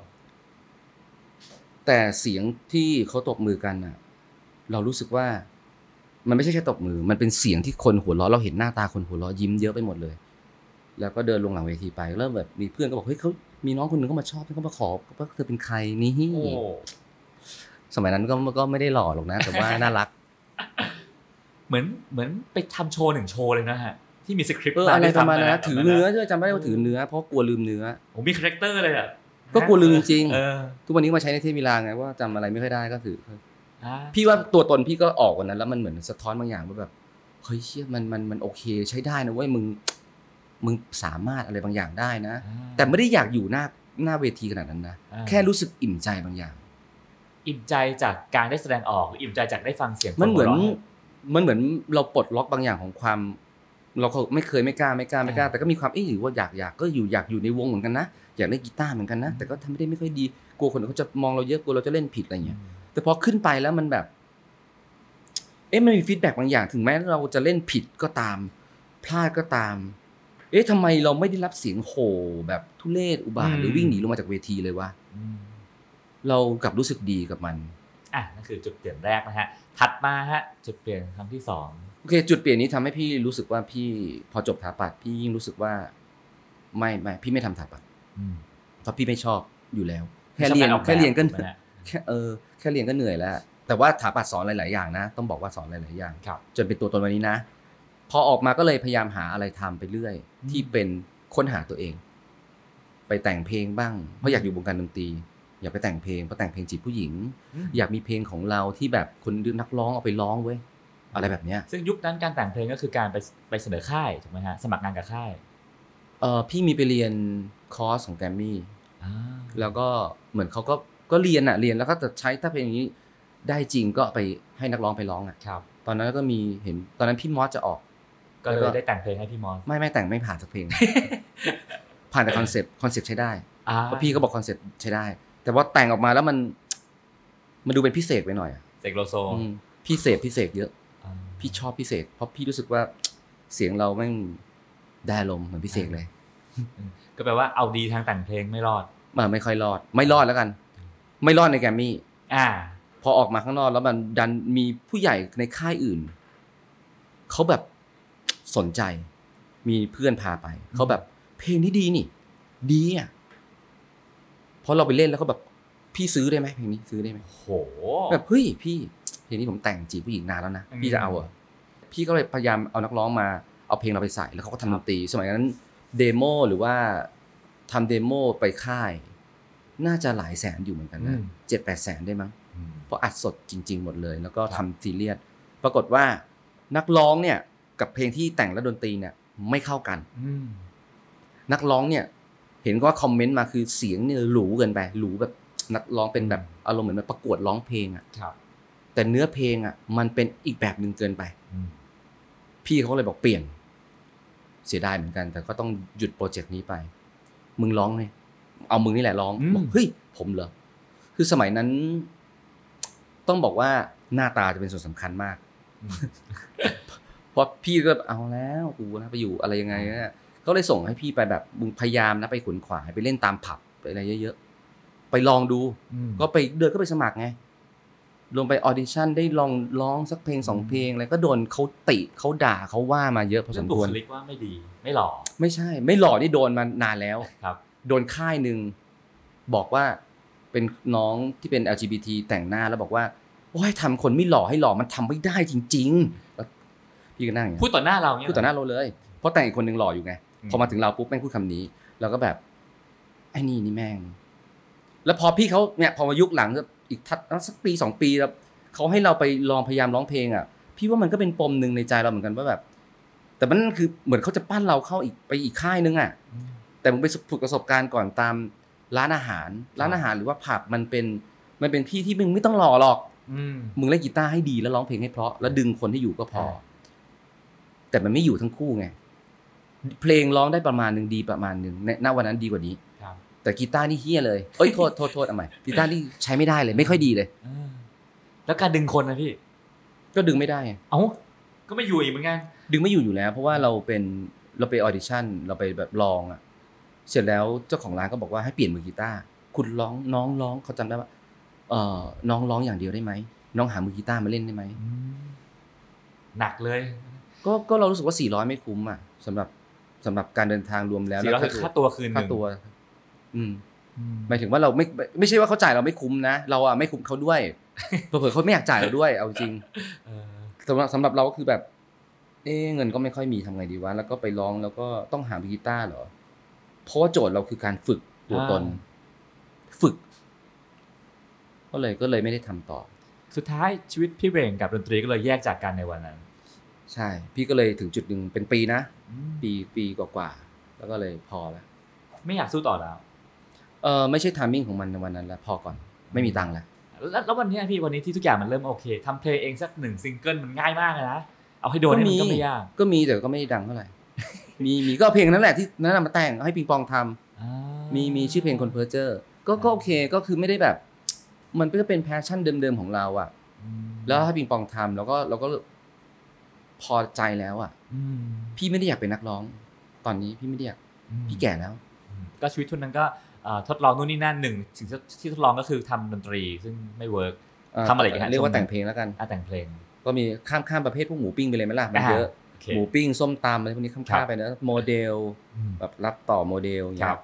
แต่เสียงที่เขาตบมือกันน่ะ เรารู้สึกว่า มันไม่ใช่แค่ตบมือ มันเป็นเสียงที่คนหัวเราะเราเห็นหน้าตาคนหัวเราะยิ้มเยอะไปหมดเลย แล้วก็เดินลงหลังเวทีไปเริ่มแบบมีเพื่อนก็บอกเฮ้ยเขามีน้องคนหนึ่งเขามาชอบเขามาขอว่าเธอเป็นใครนี่โอ้สมัยนั้นก็ก็ไม่ได้หล่อหรอกนะ แต่ว่าน่ารัก เหมือนเหมือนไปทำโชว์หนึ่งโชว์เลยนะฮะที่มีสคริปต์เอออะไรประมาณนั้นด้นะวยซ้ำถือเนื้อด้วยจำได้ว่าถือเนื้อเพราะกลัวลืมเนื้อผมมี character เลยอะก็กลัวลืมจริงๆเออทุกวันนี้มาใช้ในเทพลีลาไงว่าจำอะไรไม่ค่อยได้ก็ถืออ่าพี่ว่าตัวตนพี่ก็ออกวันนั้น แล้วมันเหมือนสะท้อนบางอย่างว่าแบบเฮ้ยเชี่ยมันมันมันโอเคใช้ได้นะเว้ยมึงมึงสามารถอะไรบางอย่างได้นะอ่าแต่ไม่ได้อยากอยู่หน้าหน้าเวทีขนาดนั้นนะอ่าแค่รู้สึกอิ่มใจบางอย่าง อิ่มใจจากการได้แสดงออกหรืออิ่มใจจากได้ฟังเสียงคมันเหมือนหัวราะมันเหมือนเราปลดล็อกบางอย่างของความ เราก็ไม่เคยไม่กล้าไม่กล้าไม่กล้าอ่าแต่ก็มีความเอ๊ะหรือว่าอยากอยากก็อยู่อยากอยู่ในวงเหมือนกันนะอยากเล่นกีตาร์เหมือนกันนะ แต่ก็ทำไม่ได้ไม่ค่อยดีกลัวคนอื่นเขาจะมองเราเยอะกลัวเราจะเล่นผิดอะไรเงี้ยแต่พอขึ้นไปแล้วมันแบบ เอ๊ะมันมีฟีดแบ็กบางอย่างถึงแม้เราจะเล่นผิดก็ตาม พลาดก็ตาม เอ๊ะทำไมเราไม่ได้รับเสียงโห่แบบทุเรศอุบาทหรือวิ่งหนีลงมาจากเวทีเลยวะอืม เรากลับรู้สึกดีกับมันอะนั่นคือจุดเปลี่ยนแรกนะฮะถัดมาฮะจุดเปลี่ยนครั้งที่สองโอเค จุดเปลี่ยนนี้ทำให้พี่รู้สึกว่าพี่พอจบถาปัดพี่ยิ่งรู้สึกว่า ไม่ไม่พี่ไม่ทำถาปัดอืมเพราะพี่ไม่ชอบอยู่แล้ว แค่เรียนชอบกาออกแบบแค่เรียนก็ถูไหมฮะแค่เออแค่เรียนก็เหนื่อยแล้วแต่ว่าถาปัดสอนหลาย ๆ อย่างนะ ต้องบอกว่าสอนหลาย ๆ อย่างครับจนเป็นตัวตนวันนี้นะ พอออกมาก็เลยพยายามหาอะไรทำไปเรื่อยอืมที่เป็นค้นหาตัวเอง ไปแต่งเพลงบ้างเพราะอยากอยู่วงการดนตรี อยากไปแต่งเพลงเพราะแต่งเพลงจีบผู้หญิงอืมอยากมีเพลงของเราที่แบบคนดื้อนักร้องเอาไปร้องเว้ยอะไรแบบเนี้ยซึ่งยุคนั้นการแต่งเพลงก็คือการไปไปเสนอค่ายถูกไหมฮะสมัครงานกับค่ายเออพี่มีไปเรียนคอร์สของแกรมมี่อ่าแล้วก็เหมือนเขาก็ก็เรียนอะเรียนแล้วก็จะใช้ถ้าเพลงนี้ได้จริงก็ไปให้นักร้องไปร้องอะครับ ตอนนั้นก็มีเห็นตอนนั้นพี่มอสจะออก ก็เลยได้แต่งเพลงให้พี่มอสไม่ไม่แต่งไม่ผ่านสักเพลง ผ่านแต่ concept concept ใช้ได้อ่าเพราะพี่ก็บอก concept ใช้ได้ แต่ว่าแต่งออกมาแล้วมัน มันดูเป็นพี่เสกไปหน่อยอะเสกโลโซอืมพี่เสพพี่เสกเยอะอ่าพี่ชอบพี่เสกเพราะพี่รู้สึกว่าเสียงเราแม่งได้อารมณ์เหมือนพี่เสกเลยก็แปลว่าเอาดีทางแต่งเพลงไม่รอด มาไม่ค่อยรอด ไม่รอดแล้วกัน ไม่รอดในแกรมมี่ อ่า พอออกมาข้างนอกแล้วมันดันมีผู้ใหญ่ในค่ายอื่น เขาแบบสนใจ มีเพื่อนพาไป เขาแบบเพลงนี้ดีนี่ ดีอะ พอเราไปเล่นแล้วเขาแบบพี่ซื้อได้ไหมเพลงนี้ซื้อได้ไหมโหแบบเฮ้ยพี่เพลงนี้ผมแต่งจีบผู้หญิงนานแล้วนะอืมพี่จะเอาเหรอพี่ก็เลยพยายามเอานักร้องมาเอาเพลงเราไปใส่แล้วเขาก็ทำดนตรีสมัยนั้น demo หรือว่าทำ demo ไปค่าย น่าจะหลายแสนอยู่เหมือนกันนะเจ็ดแปดแสนได้มั้งอืมเพราะอัดสดจริง ๆ หมดเลย แล้วก็ครับทำบซีเรียสปรากฏว่านักร้องเนี่ยกับเพลงที่แต่งและดนตรีเนี่ยไม่เข้ากันอืมนักร้องเนี่ย เห็นว่าคอมเมนต์มาคือเสียงเนี่ยหรูเกินไปหรูแบบนักร้องเป็นแบบอารมณ์เหมือนแบบประกวดร้องเพลงอะครับแต่เนื้อเพลงอะมันเป็นอีกแบบหนึ่งเกินไปอืมพี่เขาเลยบอกเปลี่ยน เสียดายเหมือนกัน แต่ก็ต้องหยุดโปรเจกต์นี้ไป มึงร้องเนี่ยเอามึงนี่แหละร้องบอกเฮ้ยผมเหรอคือสมัยนั้น ต้องบอกว่าหน้าตาจะเป็นส่วนสำคัญมากอืมเพราะพี่ก็เอาแล้วกูนะไปอยู่อะไรยังไงเนี่ย เขาเลยส่งให้พี่ไปแบบมึงพยายามนะไปขวนขวายไปเล่นตามผับไปอะไรเยอะๆไปลองดูอืมก็ไปเดินก็ไปสมัครไงลงไป audition ได้ลองร้องสักเพลงสองเพลงอะไรก็โดนเขาติเขาด่าเขาว่ามาเยอะพอสเรื่องบุคลิกว่าไม่ดีไม่หล่อไม่ใช่ ไม่หล่อนี่โดนมานานแล้วครับ โดนค่ายหนึ่งบอกว่าเป็นน้องที่เป็น LGBT แต่งหน้าแล้วบอกว่าโอ้ยทำคนไม่หล่อให้หล่อมันทำไม่ได้จริงๆแล้วพี่ก็นั่งอย่างเงี้ยพูดต่อหน้าเราเนี่ยพูดต่อหน้าเราเลย เพราะแต่งอีกคนหนึ่งหล่ออยู่ไงอืม พอมาถึงเราปุ๊บแม่งพูดคำนี้ เราก็แบบไอ้นี่นี่แม่ง แล้วพอพี่เขาเนี่ยพอมายุคหลังอีกทัดสักปีสองปีแล้วเขาให้เราไปลองพยายามร้องเพลงอะ พี่ว่ามันก็เป็นปมหนึ่งในใจเราเหมือนกันว่าแบบ แต่มันนั่นคือเหมือนเขาจะปั้นเราเข้าอีกไปอีกค่ายนึงอะอืมแต่มึงไปฝึกประสบการณ์ก่อนตามร้านอาหาร ร้านอาหารหรือว่าผับมันเป็นมันเป็นที่ที่มึงไม่ต้องหล่อหรอกอืมมึงเล่นกีตาร์ให้ดีแล้วร้องเพลงให้เพราะ แล้วดึงคนที่อยู่ก็พออ่าแต่มันไม่อยู่ทั้งคู่ไง เพลงร้องได้ประมาณหนึ่งดีประมาณหนึ่งในณวันนั้นดีกว่านี้ครับแต่กีตาร์นี่เฮี้ยเลยเอ้ยโทษโทษโทษเอาใหม่กีตาร์นี่ใช้ไม่ได้เลย ไม่ค่อยดีเลยเออแล้วการดึงคนนะพี่ ก็ดึงไม่ได้ไงเอ้าก็ไม่อยู่อีกเหมือนกันดึงไม่อยู่อยู่แล้ว เพราะว่าเราเป็นเราไปออดิชั่นเราไปแบบลองอะเสร็จแล้วเจ้าของร้านก็บอกว่าให้เปลี่ยนมือกีตาร์คุณร้องน้องร้องเขาจำได้ว่าเออน้องร้องอย่างเดียวได้ไหมน้องหามือกีตาร์มาเล่นได้ไหมหนักเลย ก็ก็เรารู้สึกว่า 400 ไม่คุ้มอะสำหรับ สำหรับการเดินทางรวมแล้วสี่ร้อยแล้วคือค่าตัวคืนหค่านึ่งตัวอืมอืมหมายถึงว่าเราไม่ไม่ไม่ใช่ว่าเขาจ่ายเราไม่คุ้มนะเราอะไม่คุ้มเขาด้วยเผื่อๆเขาไม่อยากจ่ายเราด้วย เอาจริงเออสำหรับสำหรับเราก็คือแบบ เอ๊ะเงินก็ไม่ค่อยมีทำไงดีวะแล้วก็ไปร้องแล้วก็ต้องหากีตาร์เหรอเพราะว่าโจทย์เราคือการฝึกตัวตน ฝึก ก็เลยก็เลยไม่ได้ทำต่อ สุดท้ายชีวิตพี่เบงกับดนตรีก็เลยแยกจากกันในวันนั้น ใช่ พี่ก็เลยถึงจุดหนึ่งเป็นปีนะ ปีปีกว่าๆแล้วก็เลยพอแล้วไม่อยากสู้ต่อแล้วเออไม่ใช่ timing ของมันในวันนั้นแล้วพอก่อนไม่มีตังค์แล้วแล้วแล้ววันเนี้ยพี่วันนี้ที่ทุกอย่างมันเริ่มโอเคทำเพลงเองสักหนึ่งซิงเกิลมันง่ายมากเลยนะเอาให้โดนให้มันก็ไม่ยากก็มีแต่ก็ไม่ได้ดังเท่าไหร่มีมีก็เอาเพลงนั้นแหละที่นั้นนะมาแต่งให้ปิงปองทำอ่ามีมีชื่อเพลงคนเพอร์เจอร์ก็ก็โอเคก็คือไม่ได้แบบ มันก็เป็น passion เดิมๆของเราอะอืมแล้วให้ปิงปองทำแล้วก็เราก็ พอใจแล้วอะอืมพี่ไม่ได้อยากเป็นนักร้อง ตอนนี้พี่ไม่ได้อยากอืมพี่แก่แล้ว ก็ชีวิตช่วงนั้นก็เอ่อทดลองนู่นนี่นั่นหนึ่งสิ่งที่ที่ทดลองก็คือทำดนตรีซึ่งไม่ work ทำอะไรอีกฮะเรียกว่าช่วงนั้นแต่งเพลงแล้วกันอะแต่งเพลง ก็มีข้ามข้ามประเภทพวกหมูปิ้งไปเลยไหมล่ะมันเยอะโอเคหมูปิ้งส้มตำอะไรพวกนี้ข้ามครัข้ามไปนะโมเดลอืมแบบรับต่อโมเดลอย่างเงี้ยครับ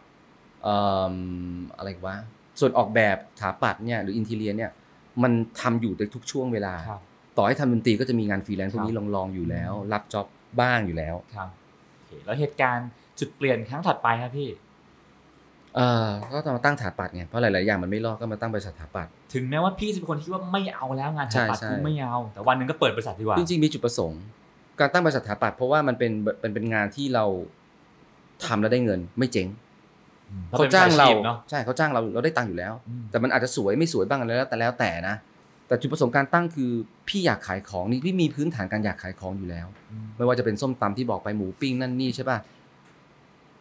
เอ่ออะไรอีกวะส่วนออกแบบสถาปัตย์เนี่ยหรือ interior เนี่ยมันทำอยู่ในทุกช่วงเวลาครับ ต่อให้ทำดนตรีก็จะมีงานฟรีแลนซ์พวกนี้ครับลองๆอยู่แล้ว รับจ็อบบ้างอยู่แล้วครับโอเคแล้วเหตุการณ์จุดเปลี่ยนครั้งถัดไปครับพี่เออก็ต้องมาตั้งสถาปัตย์ไงเพราะหลายๆอย่างมันไม่รอดก็มาตั้งบริษัทสถาปัตย์ถึงแม้ว่าพี่จะเป็นคนที่ว่าไม่เอาแล้วงานใช่ถัดปัดใช่กูไม่เอาแต่วันหนึ่งก็เปิดบริษัทดีกว่าจริงๆมีจุดประสงค์ การตั้งบริษัทสถาปัตย์เพราะว่ามันเป็นเป็นเป็นงานที่เราทำแล้วได้เงินไม่เจ๊งมอืมเขาจ้างเราเป็นมืออชีพเนาะใช่เขาจ้างเราเราได้ตังค์อยู่แล้วอืมแต่มันอาจจะสวยไม่สวยบ้างอะไรแล้วแต่แล้วแต่นะ แต่จุดประสงค์การตั้งคือพี่อยากขายของนี่พี่มีพื้นฐานการอยากขายของอยู่แล้วอืมไม่ว่าจะเป็นส้มตำที่บอกไปหมูปิ้งนั่นนี่ใช่ป่ะ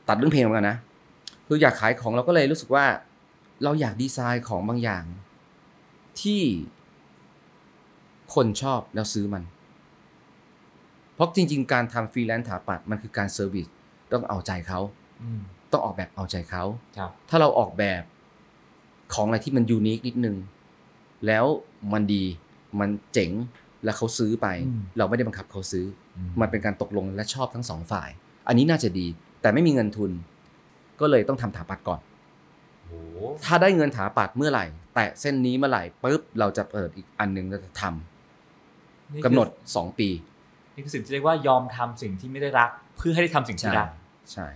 ตัดเรื่องเพลงเหมือนกันนะคืออยากขายของเราก็เลยรู้สึกว่า เราอยากดีไซน์ของบางอย่าง ที่คนชอบแล้วซื้อมัน เพราะจริง ๆ การทำฟรีแลนซ์ถาปัดมันคือการ serviceต้องเอาใจเขาอืมต้องออกแบบเอาใจเขาครับถ้าเราออกแบบของอะไรที่มันยูนิคนิดนึง แล้วมันดีมันเจ๋งแล้วเขาซื้อไปอืมเราไม่ได้บังคับเขาซื้ออือมันเป็นการตกลงและชอบทั้งสองฝ่าย อันนี้น่าจะดี แต่ไม่มีเงินทุน ก็เลยต้องทำถาปัดก่อนโอ้ถ้าได้เงินถาปัดเมื่อไหร่ แตะเส้นนี้เมื่อไหร่ปุ๊บเราจะเปิดอีกอันหนึ่งเราจะทำนี่คือกำหนด2ปีนี่คือสิ่งที่เรียกว่ายอมทำสิ่งที่ไม่ได้รัก เพื่อให้ได้ทำสิ่งที่ใช่รักใช่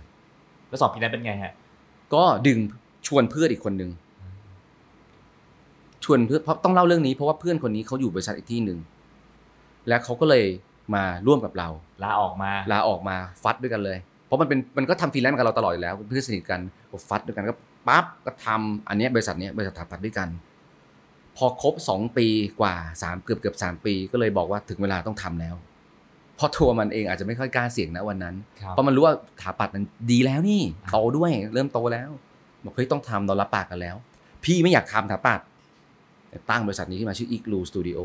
แล้วสองปีนั้นเป็นไงฮะ ก็ดึงชวนเพื่อนอีกคนนึงช วนเพื่อนเพราะต้องเล่าเรื่องนี้เพราะว่าเพื่อนคนนี้เขาอยู่บริษัทอีกที่หนึ่งและเขาก็เลยมาร่วมกับเรา ลาออกมาลาออกมาฟัดด้วยกันเลย เพราะมันเป็นมันก็ทำฟรีแลนซ์กับเราตลอดอยู่แล้วเพื่อนสนิทกันก็ฟัดด้วยกันก็ปั๊บก็ทำอันเนี้ยบริษัทเนี้ยบริษัทถาปัดด้วยกัน พอครบสองปีกว่าสามเกือบเกือบสามปี ก็เลยบอกว่าถึงเวลาต้องทำแล้วเพราะทัวร์มันเองอาจจะไม่ค่อยกล้าเสี่ยงนะวันนั้น ครับ เพราะมันรู้ว่าถาปัดมันดีแล้วนี่โตด้วยเริ่มโตแล้วบอกเฮ้ยต้องทำเรารับปากกันแล้ว พี่ไม่อยากทำถาปัด ตั้งบริษัทนี้ขึ้นมาชื่อ Igloo Studio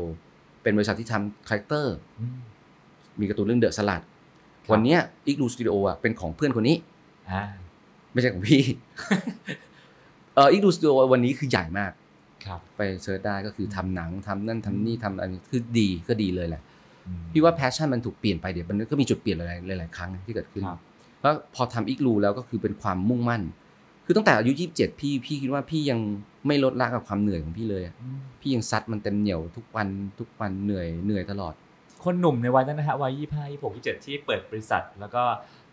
เป็นบริษัทที่ทำ character อืมมีการ์ตูนเรื่อง The Salad ครับวันเนี้ Igloo Studio อะเป็นของเพื่อนคนนี้อ่าไม่ใช่ของพี่เออ Igloo Studio วันนี้คือใหญ่มากครับไป search ได้ก็คือทำหนังทำนั่นทำนี่ทำอันนี้คือดีก็ดีเลยแหละอืมพี่ว่า passion มันถูกเปลี่ยนไปเดี๋ยวมันก็มีจุดเปลี่ยนหลายๆหลายๆครั้งที่เกิดขึ้นครับแล้วพอทำ Igloo แล้วก็คือเป็นความมุ่งมั่น คือตั้งแต่อายุยี่สิบเจ็ดพี่พี่คิดว่าพี่ยังไม่ลดละกับความเหนื่อยของพี่เลยอะอืมพี่ยังซัดมันเต็มเหนียวทุกวันทุกวันเหนื่อยเหนื่อยตลอด คนหนุ่มในวัยนั้นนะฮะวัยยี่ห้ายี่หกยี่เจ็ดที่เปิดบริษัท แล้วก็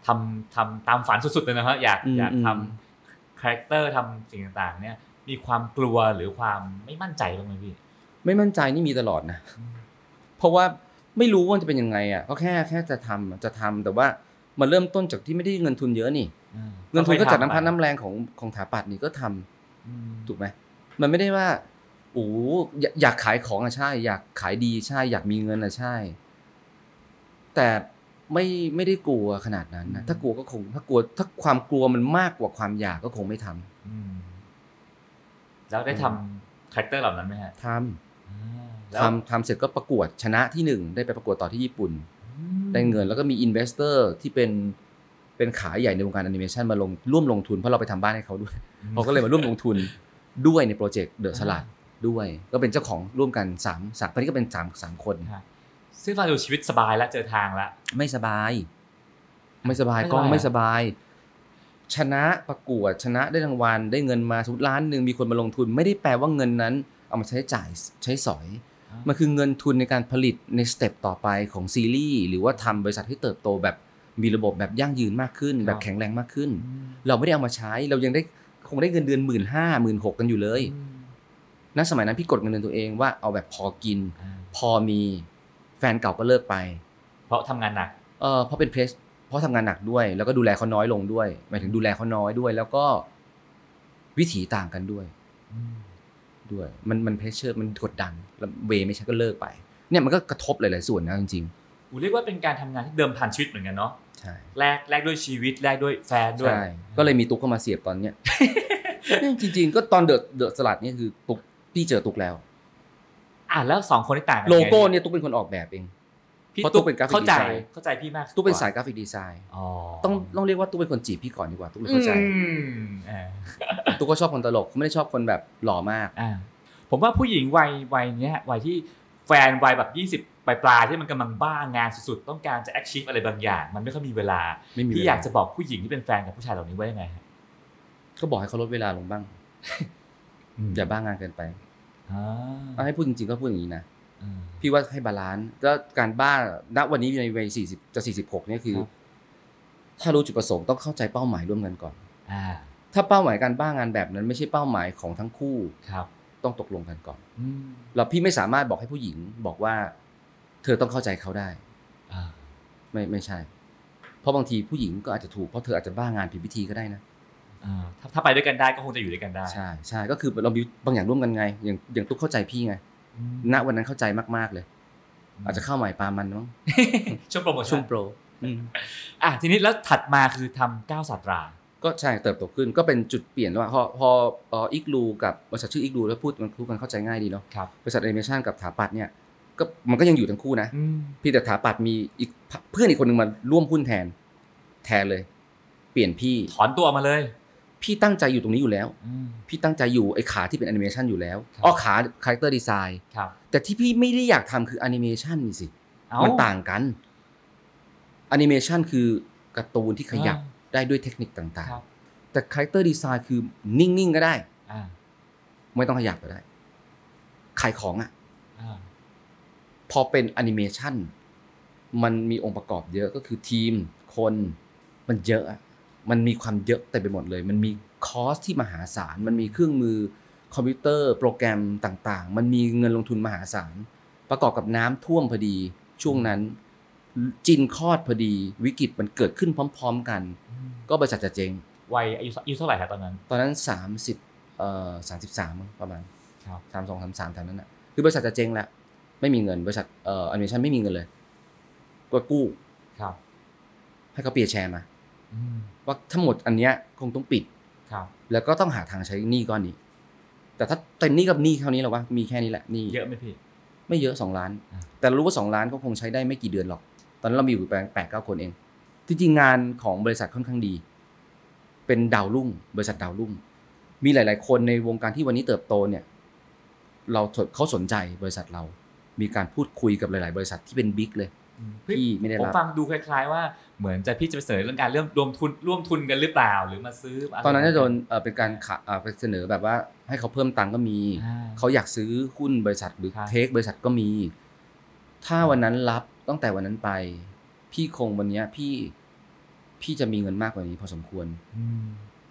ทำทำตามฝันสุดๆเลยนะฮะอยากอืมอยากอืมทำ character ทำสิ่งต่างๆ เนี่ย มีความกลัวหรือความไม่มั่นใจบ้างไหมพี่ ไม่มั่นใจนี่มีตลอดนะ เพราะว่าไม่รู้ว่าจะเป็นยังไงอะก็แค่แค่จะทำอะจะทำแต่ว่า มันเริ่มต้นจากที่ไม่ได้เงินทุนเยอะนี่อ่าเงินทุนก็จากค่อยๆน้ำพันทำน้ำแรงของของถาปัดนี่ก็ทำอืมถูกไหมมันไม่ได้ว่าโอ้อยากอยากขายของอะใช่ อยากขายดีใช่ อยากมีเงินอะใช่ แต่ไม่ไม่ได้กลัวขนาดนั้นนะถ้ากลัวก็คง ถ้ากลัวถ้าความกลัวมันมากกว่าความอยากก็คงไม่ทำอืมแล้วได้ทำ character เหล่านั้นไหมฮะทำอ่าแล้วทำทำเสร็จก็ประกวดชนะที่หนึ่งได้ไปประกวดต่อที่ญี่ปุ่นอืม ได้เงินแล้วก็มี investor ที่เป็นเป็นขาใหญ่ในวงการแอนิเมชันมาลงร่วมลงทุนเพราะเราไปทำบ้านให้เขาด้วยเขาก็เลยมาร่วมลงทุนด้วยใน project The Salad ด้วยก็เป็นเจ้าของร่วมกันสามสามตอนนี้ก็เป็นสามสามคนครับซึ่งฟังดูชีวิตสบายแล้วเจอทางแล้วไม่สบาย ไม่สบายไม่สบายกล้องอะไม่สบาย ชนะประกวดชนะได้รางวัลได้เงินมาสมมติล้านหนึ่งมีคนมาลงทุน ไม่ได้แปลว่าเงินนั้น เอามาใช้จ่ายใช้สอย มันคือเงินทุนในการผลิตในสเต็ปต่อไปของซีรีส์หรือว่าทำบริษัทให้เติบโตแบบมีระบบแบบยั่งยืนมากขึ้น แบบแข็งแรงมากขึ้นอืมเราไม่ได้เอามาใช้เรายังได้คงได้เงินเดือนหมื่นห้าหมื่นหกกันอยู่เลยอืมณสมัยนั้นพี่กดเงินเดือนตัวเองว่าเอาแบบพอกินอ่าพอมีแฟนเก่าก็เลิกไป เพราะทำงานหนักเออเพราะเป็น press เพราะทำงานหนักด้วย แล้วก็ดูแลเขาน้อยลงด้วย หมายถึงดูแลเขาน้อยด้วย แล้วก็วิถีต่างกันด้วย ด้วย มันมัน pressure มันกดดันแล้วเวไม่ใช่ก็เลิกไป เนี่ยมันก็กระทบหลายๆส่วนนะจริงอูเรียกว่าเป็นการทำงานที่เดิมพันชีวิตเหมือนกันเนาะๆใช่แลกแลกด้วยชีวิตแลกด้วยแฟนด้วยใช่ก็เลยมีตุ๊กเข้ามาเสียบตอนเนี้ยเนี่ยจริง ๆ ก็ตอน The The Salad เนี่ยคือตุ๊กพี่เจอตุ๊กแล้วอะแล้วสองคนที่ต่างกันยังไงโลโก้เนี่ยตุ๊กเป็นคนออกแบบเอง พี่เพราะตุ๊ตุ๊กตุ๊กเป็นกราฟิกเข้าใจดีไซน์เข้าใจพี่มากตุ๊กเป็นสาย graphic design อ๋อต้องต้องเรียกว่าตุ๊กเป็นคนจีบพี่ก่อนดีกว่าตุ๊กเลยเข้าใจอืมอ่าตุ๊กก็ชอบคนตลกไม่ได้ชอบคนแบบหล่อมากอ่าผมว่าผู้หญิงวัยวัยเนี้ยวัยที่แฟนวัยแบบ 20ปลายปลายๆที่มันกำลังบ้างานสุดๆ ต้องการจะ achieve อะไรบางอย่าง มันไม่ค่อยมีเวลาไม่มีพี่เวลอยากจะบอกผู้หญิงที่เป็นแฟนกับผู้ชายเหล่านี้ไว้ยังไงฮะก็บอกให้เขาลดเวลาลงบ้างอย่าบ้างานเกินไปอ่าเอาให้พูดจริงๆก็พูดอย่างนี้นะอืม พี่ว่าให้ balance แล้วการบ้าณวันนี้ในวัยสี่สิบจะสี่สิบหกเนี่ยคือครับถ้ารู้จุดประสงค์ต้องเข้าใจเป้าหมายร่วมกันก่อนอ่าถ้าเป้าหมายการบ้างานแบบนั้นไม่ใช่เป้าหมายของทั้งคู่ครับ ต้องตกลงกันก่อนอืมเราพี่ไม่สามารถบอกให้ผู้หญิงบอกว่า เธอต้องเข้าใจเขาได้อ่าไม่ไม่ใช่ เพราะบางทีผู้หญิงก็อาจจะถูกเพราะเธออาจจะบ้างานผิดวิธีก็ได้นะอ่าถ้าถ้าไปด้วยกันได้ก็คงจะอยู่ด้วยกันได้ ใช่ใช่ก็คือเรามีบางอย่างร่วมกันไง อย่างอย่างตุ๊กเข้าใจพี่ไงอืม ณวันนั้นเข้าใจมาก ๆเลย อาจจะเข้าใหม่ปามันมั้งช่วงโปรโมช่ชั่วนงโปรอืมอะทีนี้แล้วถัดมาคือทำก้าวสัตรา ก็ใช่เติบโตขึ้นก็เป็นจุดเปลี่ยนว่าพอพอพออีกลูกับบริษัทชื่ออีกลูแล้วพูดมันพูดกันเข้าใจง่ายดีเนาะครับบริษัทแอนิเมชันกับถาปัดเนี่ยก็มันก็ยังอยู่ทั้งคู่นะอืมพี่แต่ถาปัดมีอีกเพื่อนอีกคนหนึ่งมาร่วมหุ้นแทน แทนเลย เปลี่ยนพี่ถอนตัวมาเลย พี่ตั้งใจอยู่ตรงนี้อยู่แล้วอืมพี่ตั้งใจอยู่ไอ้ขาที่เป็นแอนิเมชันอยู่แล้วครับอ๋อขา character design ครับแต่ที่พี่ไม่ได้อยากทำคือแอนิเมชันนี่สิเอ้ามันต่างกันแอนิเมชันคือการ์ตูนที่ขยับอ่าได้ด้วยเทคนิคต่างครับๆแต่ character design คือนิ่งๆก็ได้อ่าไม่ต้องขยับก็ได้ ขายของอะ่ะอ่าพอเป็นแอนิเมชันมันมีองค์ประกอบเยอะก็คือทีม คนมันเยอะอะ มันมีความเยอะเต็มไปหมดเลย มันมีคอสที่มหาศาล มันมีเครื่องมือคอมพิวเตอร์ โปรแกรมต่างๆ มันมีเงินลงทุนมหาศาล ประกอบกับน้ำท่วมพอดี ช่วงนั้น จินคลอดพอดี วิกฤตมันเกิดขึ้นพร้อม ๆ กัน ก็บริษัทจะเจ๊งวัยอายุอายุเท่าไหร่ครับตอนนั้น ตอนนั้น30เอ่อ33ประมาณครับสามสองสามสามแถวนั้นอะ คือบริษัทจะเจ๊งแล้วไม่มีเงินบริษัทเอ่อแอนิเมชันไม่มีเงินเลย ก็กู้ครับ ให้เขาเปียร์แชร์มาอืม ว่าทั้งหมดอันเนี้ยคงต้องปิดครับ แล้วก็ต้องหาทางใช้หนี้ก้อนนี้ แต่ถ้าแต่หนี้กับหนี้เท่านี้หรอวะมีแค่นี้แหละหนี้เยอะไหมพี่ไม่เยอะสองล้านอ่าแต่รู้ว่าสองล้านก็คงใช้ได้ไม่กี่เดือนหรอก ตอนนั้นเรามีอยู่แปลงแปดเก้าคนเอง ที่จริงงานของบริษัทค่อนข้างดี เป็นดาวรุ่ง บริษัทดาวรุ่ง มีหลาย ๆ คนในวงการที่วันนี้เติบโตเนี่ย เราสนเขาสนใจบริษัทเรา มีการพูดคุยกับหลาย ๆ บริษัทที่เป็นบิ๊กเลย พี่ไม่ได้ผมรับฟังดูคล้าย ๆ ว่าเหมือนจะพี่จะไปเสนอเรื่องการเริ่มรวมทุนร่วมทุนกันหรือเปล่าหรือมาซื้ออะไรตอนนั้นจะโดนเอ่อเป็นการขาเอ่อไปเสนอแบบว่าให้เขาเพิ่มตังค์ก็มีอ่าเขาอยากซื้อหุ้นบริษัทหรือครับเทคบริษัทก็มี ถ้าวันนั้นรับตั้งแต่วันนั้นไป พี่คงวันเนี้ยพี่พี่จะมีเงินมากกว่านี้พอสมควรอืม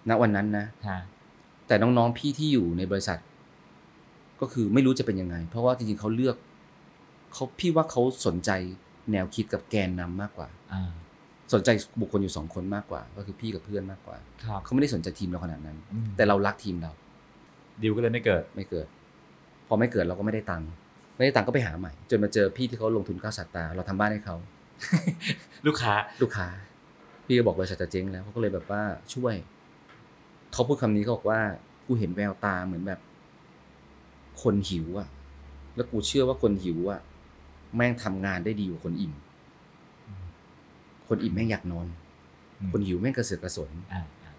ณวันนั้นนะฮะแต่น้องๆพี่ที่อยู่ในบริษัท ก็คือไม่รู้จะเป็นยังไง เพราะว่าจริงๆเขาเลือกเขาพี่ว่าเขาสนใจ แนวคิดกับแกนนำมากกว่าอ่าสนใจบุคคลอยู่สองคนมากกว่า ก็คือพี่กับเพื่อนมากกว่าครับเขาไม่ได้สนใจทีมเราขนาดนั้นอืมแต่เรารักทีมเราดิวก็เลยไม่เกิดไม่เกิด พอไม่เกิดเราก็ไม่ได้ตังค์ไม่ได้ตังค์ก็ไปหาใหม่ จนมาเจอพี่ที่เขาลงทุนก้าวสัตว์ตา เราทำบ้านให้เขาลูกค้าลูกค้า พี่ก็บอกบริษัทจะเจ๊งแล้วเขาก็เลยแบบว่าช่วย เขาพูดคำนี้เขาบอกว่ากูเห็นแววตาเหมือนแบบ คนหิวอะแล้วกูเชื่อว่าคนหิวอะ แม่งทำงานได้ดีกว่าคนอิ่ม คนอิ่มแม่งอยากนอนอืมคนหิวแม่งกระเสือกกระสนอ่าอ่า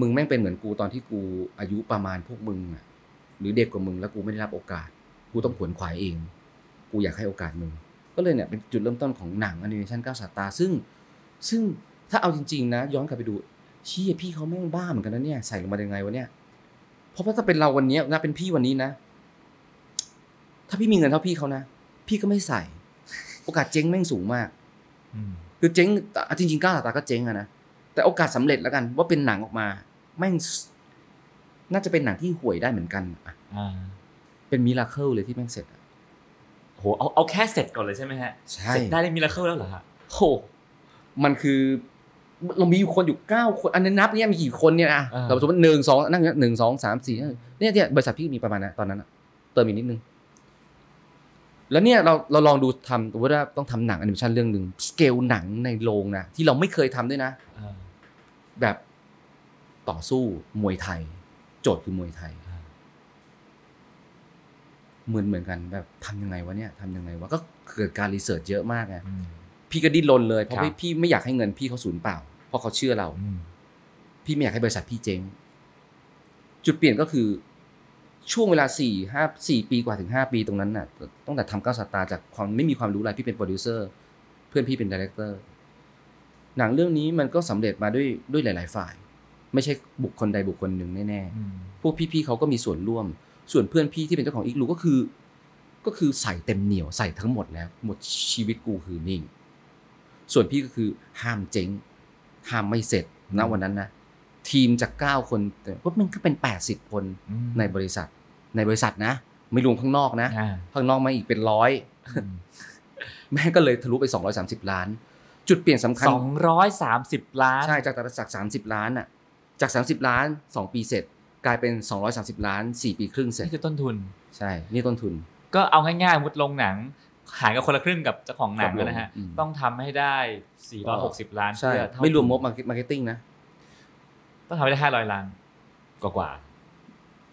มึงแม่งเป็นเหมือนกูตอนที่กูอายุประมาณพวกมึงอะหรือเด็กกว่ามึงแล้วกูไม่ได้รับโอกาส กูต้องขวนขวายเอง กูอยากให้โอกาสมึง ก็เลยเนี่ยเป็นจุดเริ่มต้นของหนังแอนิเมชันก้าวสายตาซึ่ง ซึ่งถ้าเอาจริง ๆ นะ ย้อนกลับไปดูเชี่ยพี่เขาแม่งบ้าเหมือนกันนะเนี่ยใส่ลงมาได้ไงวะเนี่ยเพราะว่าถ้าเป็นเราวันเนี้ยนะเป็นพี่วันนี้นะ ถ้าพี่มีเงินเท่าพี่เขานะ พี่ก็ไม่ใส่ โอกาสเจ๊งแม่งสูงมากอืมคือเจ๊งอะจริงๆก้าวสายตาก็เจ๊งอะนะแต่โอกาสสำเร็จแล้วกัน ว่าเป็นหนังออกมา แม่งน่าจะเป็นหนังที่ห่วยได้เหมือนกันอะอ่าเป็นมิราเคิลเลยที่แม่งเสร็จอะโหเอาเอาแค่เสร็จก่อนเลยใช่ไหมฮะใช่เสร็จได้ได้มิราเคิลแล้วเหรอฮะโหมันคือเรามีอยู่คนอยู่เก้าคน อันนี้นับเนี่ยมีกี่คนเนี่ยอะอ่าเราสมมติหนึ่งสองนั่งหนึ่งสองสามสี่ห้าเนี่ยเนี่ยบริษัทพี่มีประมาณนั้นตอนนั้นอะเติมอีกนิดนึง แล้วเนี่ยเราเราลองดูทำสมมติว่าต้องทำหนังแอนิเมชันเรื่องหนึ่งสเกลหนังในโรงนะที่เราไม่เคยทำด้วยนะอ่าแบบต่อสู้มวยไทย โจทย์คือมวยไทยอ่าเหมือนเหมือนกันแบบทำยังไงวะเนี่ยทำยังไงวะก็เกิดการ research เยอะมากไงอืมพี่ก็ดิ้นรนเลยเพราะครับพี่พี่ไม่อยากให้เงินพี่เขาสูญเปล่า เพราะเขาเชื่อเราอืมพี่ไม่อยากให้บริษัทพี่เจ๊งจุดเปลี่ยนก็คือ ช่วงเวลาสี่ห้าสี่ปีกว่าถึงห้าปีตรงนั้นน่ะตั้งแต่ทำเก้าศาสตราจากความไม่มีความรู้อะไรพี่เป็นโปรดิวเซอร์เพื่อนพี่เป็น director หนังเรื่องนี้มันก็สำเร็จมาด้วยด้วยหลาย ๆ ฝ่าย ไม่ใช่บุคคลใดบุคคลหนึ่งแน่อืมๆพวกพี่ๆเขาก็มีส่วนร่วม ส่วนเพื่อนพี่ที่เป็นเจ้าของ Igloo ก็คือ ก็คือใส่เต็มเหนียวใส่ทั้งหมดแล้ว หมดชีวิตกูคือนิ่ง ส่วนพี่ก็คือห้ามเจ๊งห้ามไม่เสร็จณวันนั้นนะ ทีมจากเก้าคนแต่ก็มันก็เป็นแปดสิบคนอืมในบริษัท ในบริษัทนะ ไม่รวมข้างนอกนะอ่าข้างนอกมาอีกเป็นร้อยอืมแม่งก็เลยทะลุไป 230 ล้าน จุดเปลี่ยนสำคัญสองร้อยสามสิบล้านใช่จากจากสามสิบล้านอะจาก 30 ล้าน 2 ปีเสร็จกลายเป็น 230 ล้าน 4 ปีครึ่งเสร็จนี่คือต้นทุนใช่นี่ต้นทุน ก็เอาง่ายๆมุดลงหนังหารกับคนละครึ่งกับเจ้าของหนังกับลงนะฮะอืมต้องทำให้ได้ 460 ล้านใช่เพื่อเท่าไม่รวมงบทุน marketing นะ ต้องทำให้ได้500ล้านกว่า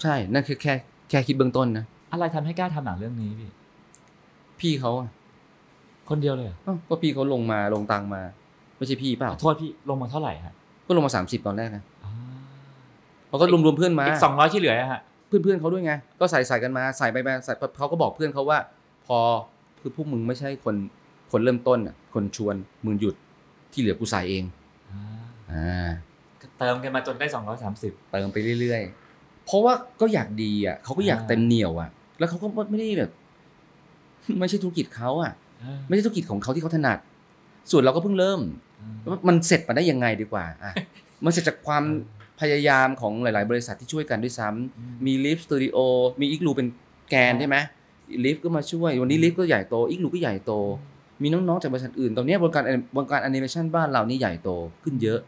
ใช่ นั่นคือแค่แค่คิดเบื้องต้นนะ ๆอะไรทำให้กล้าทำหนังเรื่องนี้พี่ พี่เขาอะคนเดียวเลยเหรอเอ้าก็พี่เขาลงมาลงตังค์มา ไม่ใช่พี่เปล่า ขอโทษพี่ลงมาเท่าไหร่ฮะก็ลงมา 30 ตอนแรกนะอ่าเขาก็รวมรวมๆเพื่อนมาอีก200ที่เหลืออะฮะ เพื่อนเพื่อนๆเขาด้วยไง ก็ใส่ใส่กันมาใส่ไปมาใส่เขาก็บอกเพื่อนเขาว่า พอคือพวกมึงไม่ใช่คนคนเริ่มต้นอะคนชวนมึงหยุดที่เหลือกูใส่เองอ่าอ่าก็ เติมกันมาจนได้ 230 เติมไปเรื่อยๆ เพราะว่าก็อยากดีอะเขาก็อยากอ่าเต็มเหนียวอะ แล้วเขาก็ไม่ได้แบบ ไม่ใช่ธุรกิจเขาอะ ไม่ใช่ธุรกิจของเขาที่เขาถนัด ส่วนเราก็เพิ่งเริ่มว่ามันเสร็จมาได้ยังไงดีกว่าอะมันเสร็จจากความพยายามของหลาย ๆ บริษัทที่ช่วยกันด้วยซ้ำอืมมีลิฟสตูดิโอมี Igloo เป็นแกนใช่ไหม RiFF ก็มาช่วย วันนี้ RiFF ก็ใหญ่โต Igloo ก็ใหญ่โต มีน้อง ๆ จากบริษัทอื่น ตอนนี้วงการวงการแอนิเมชันบ้านเรานี่ใหญ่โตขึ้นเยอะ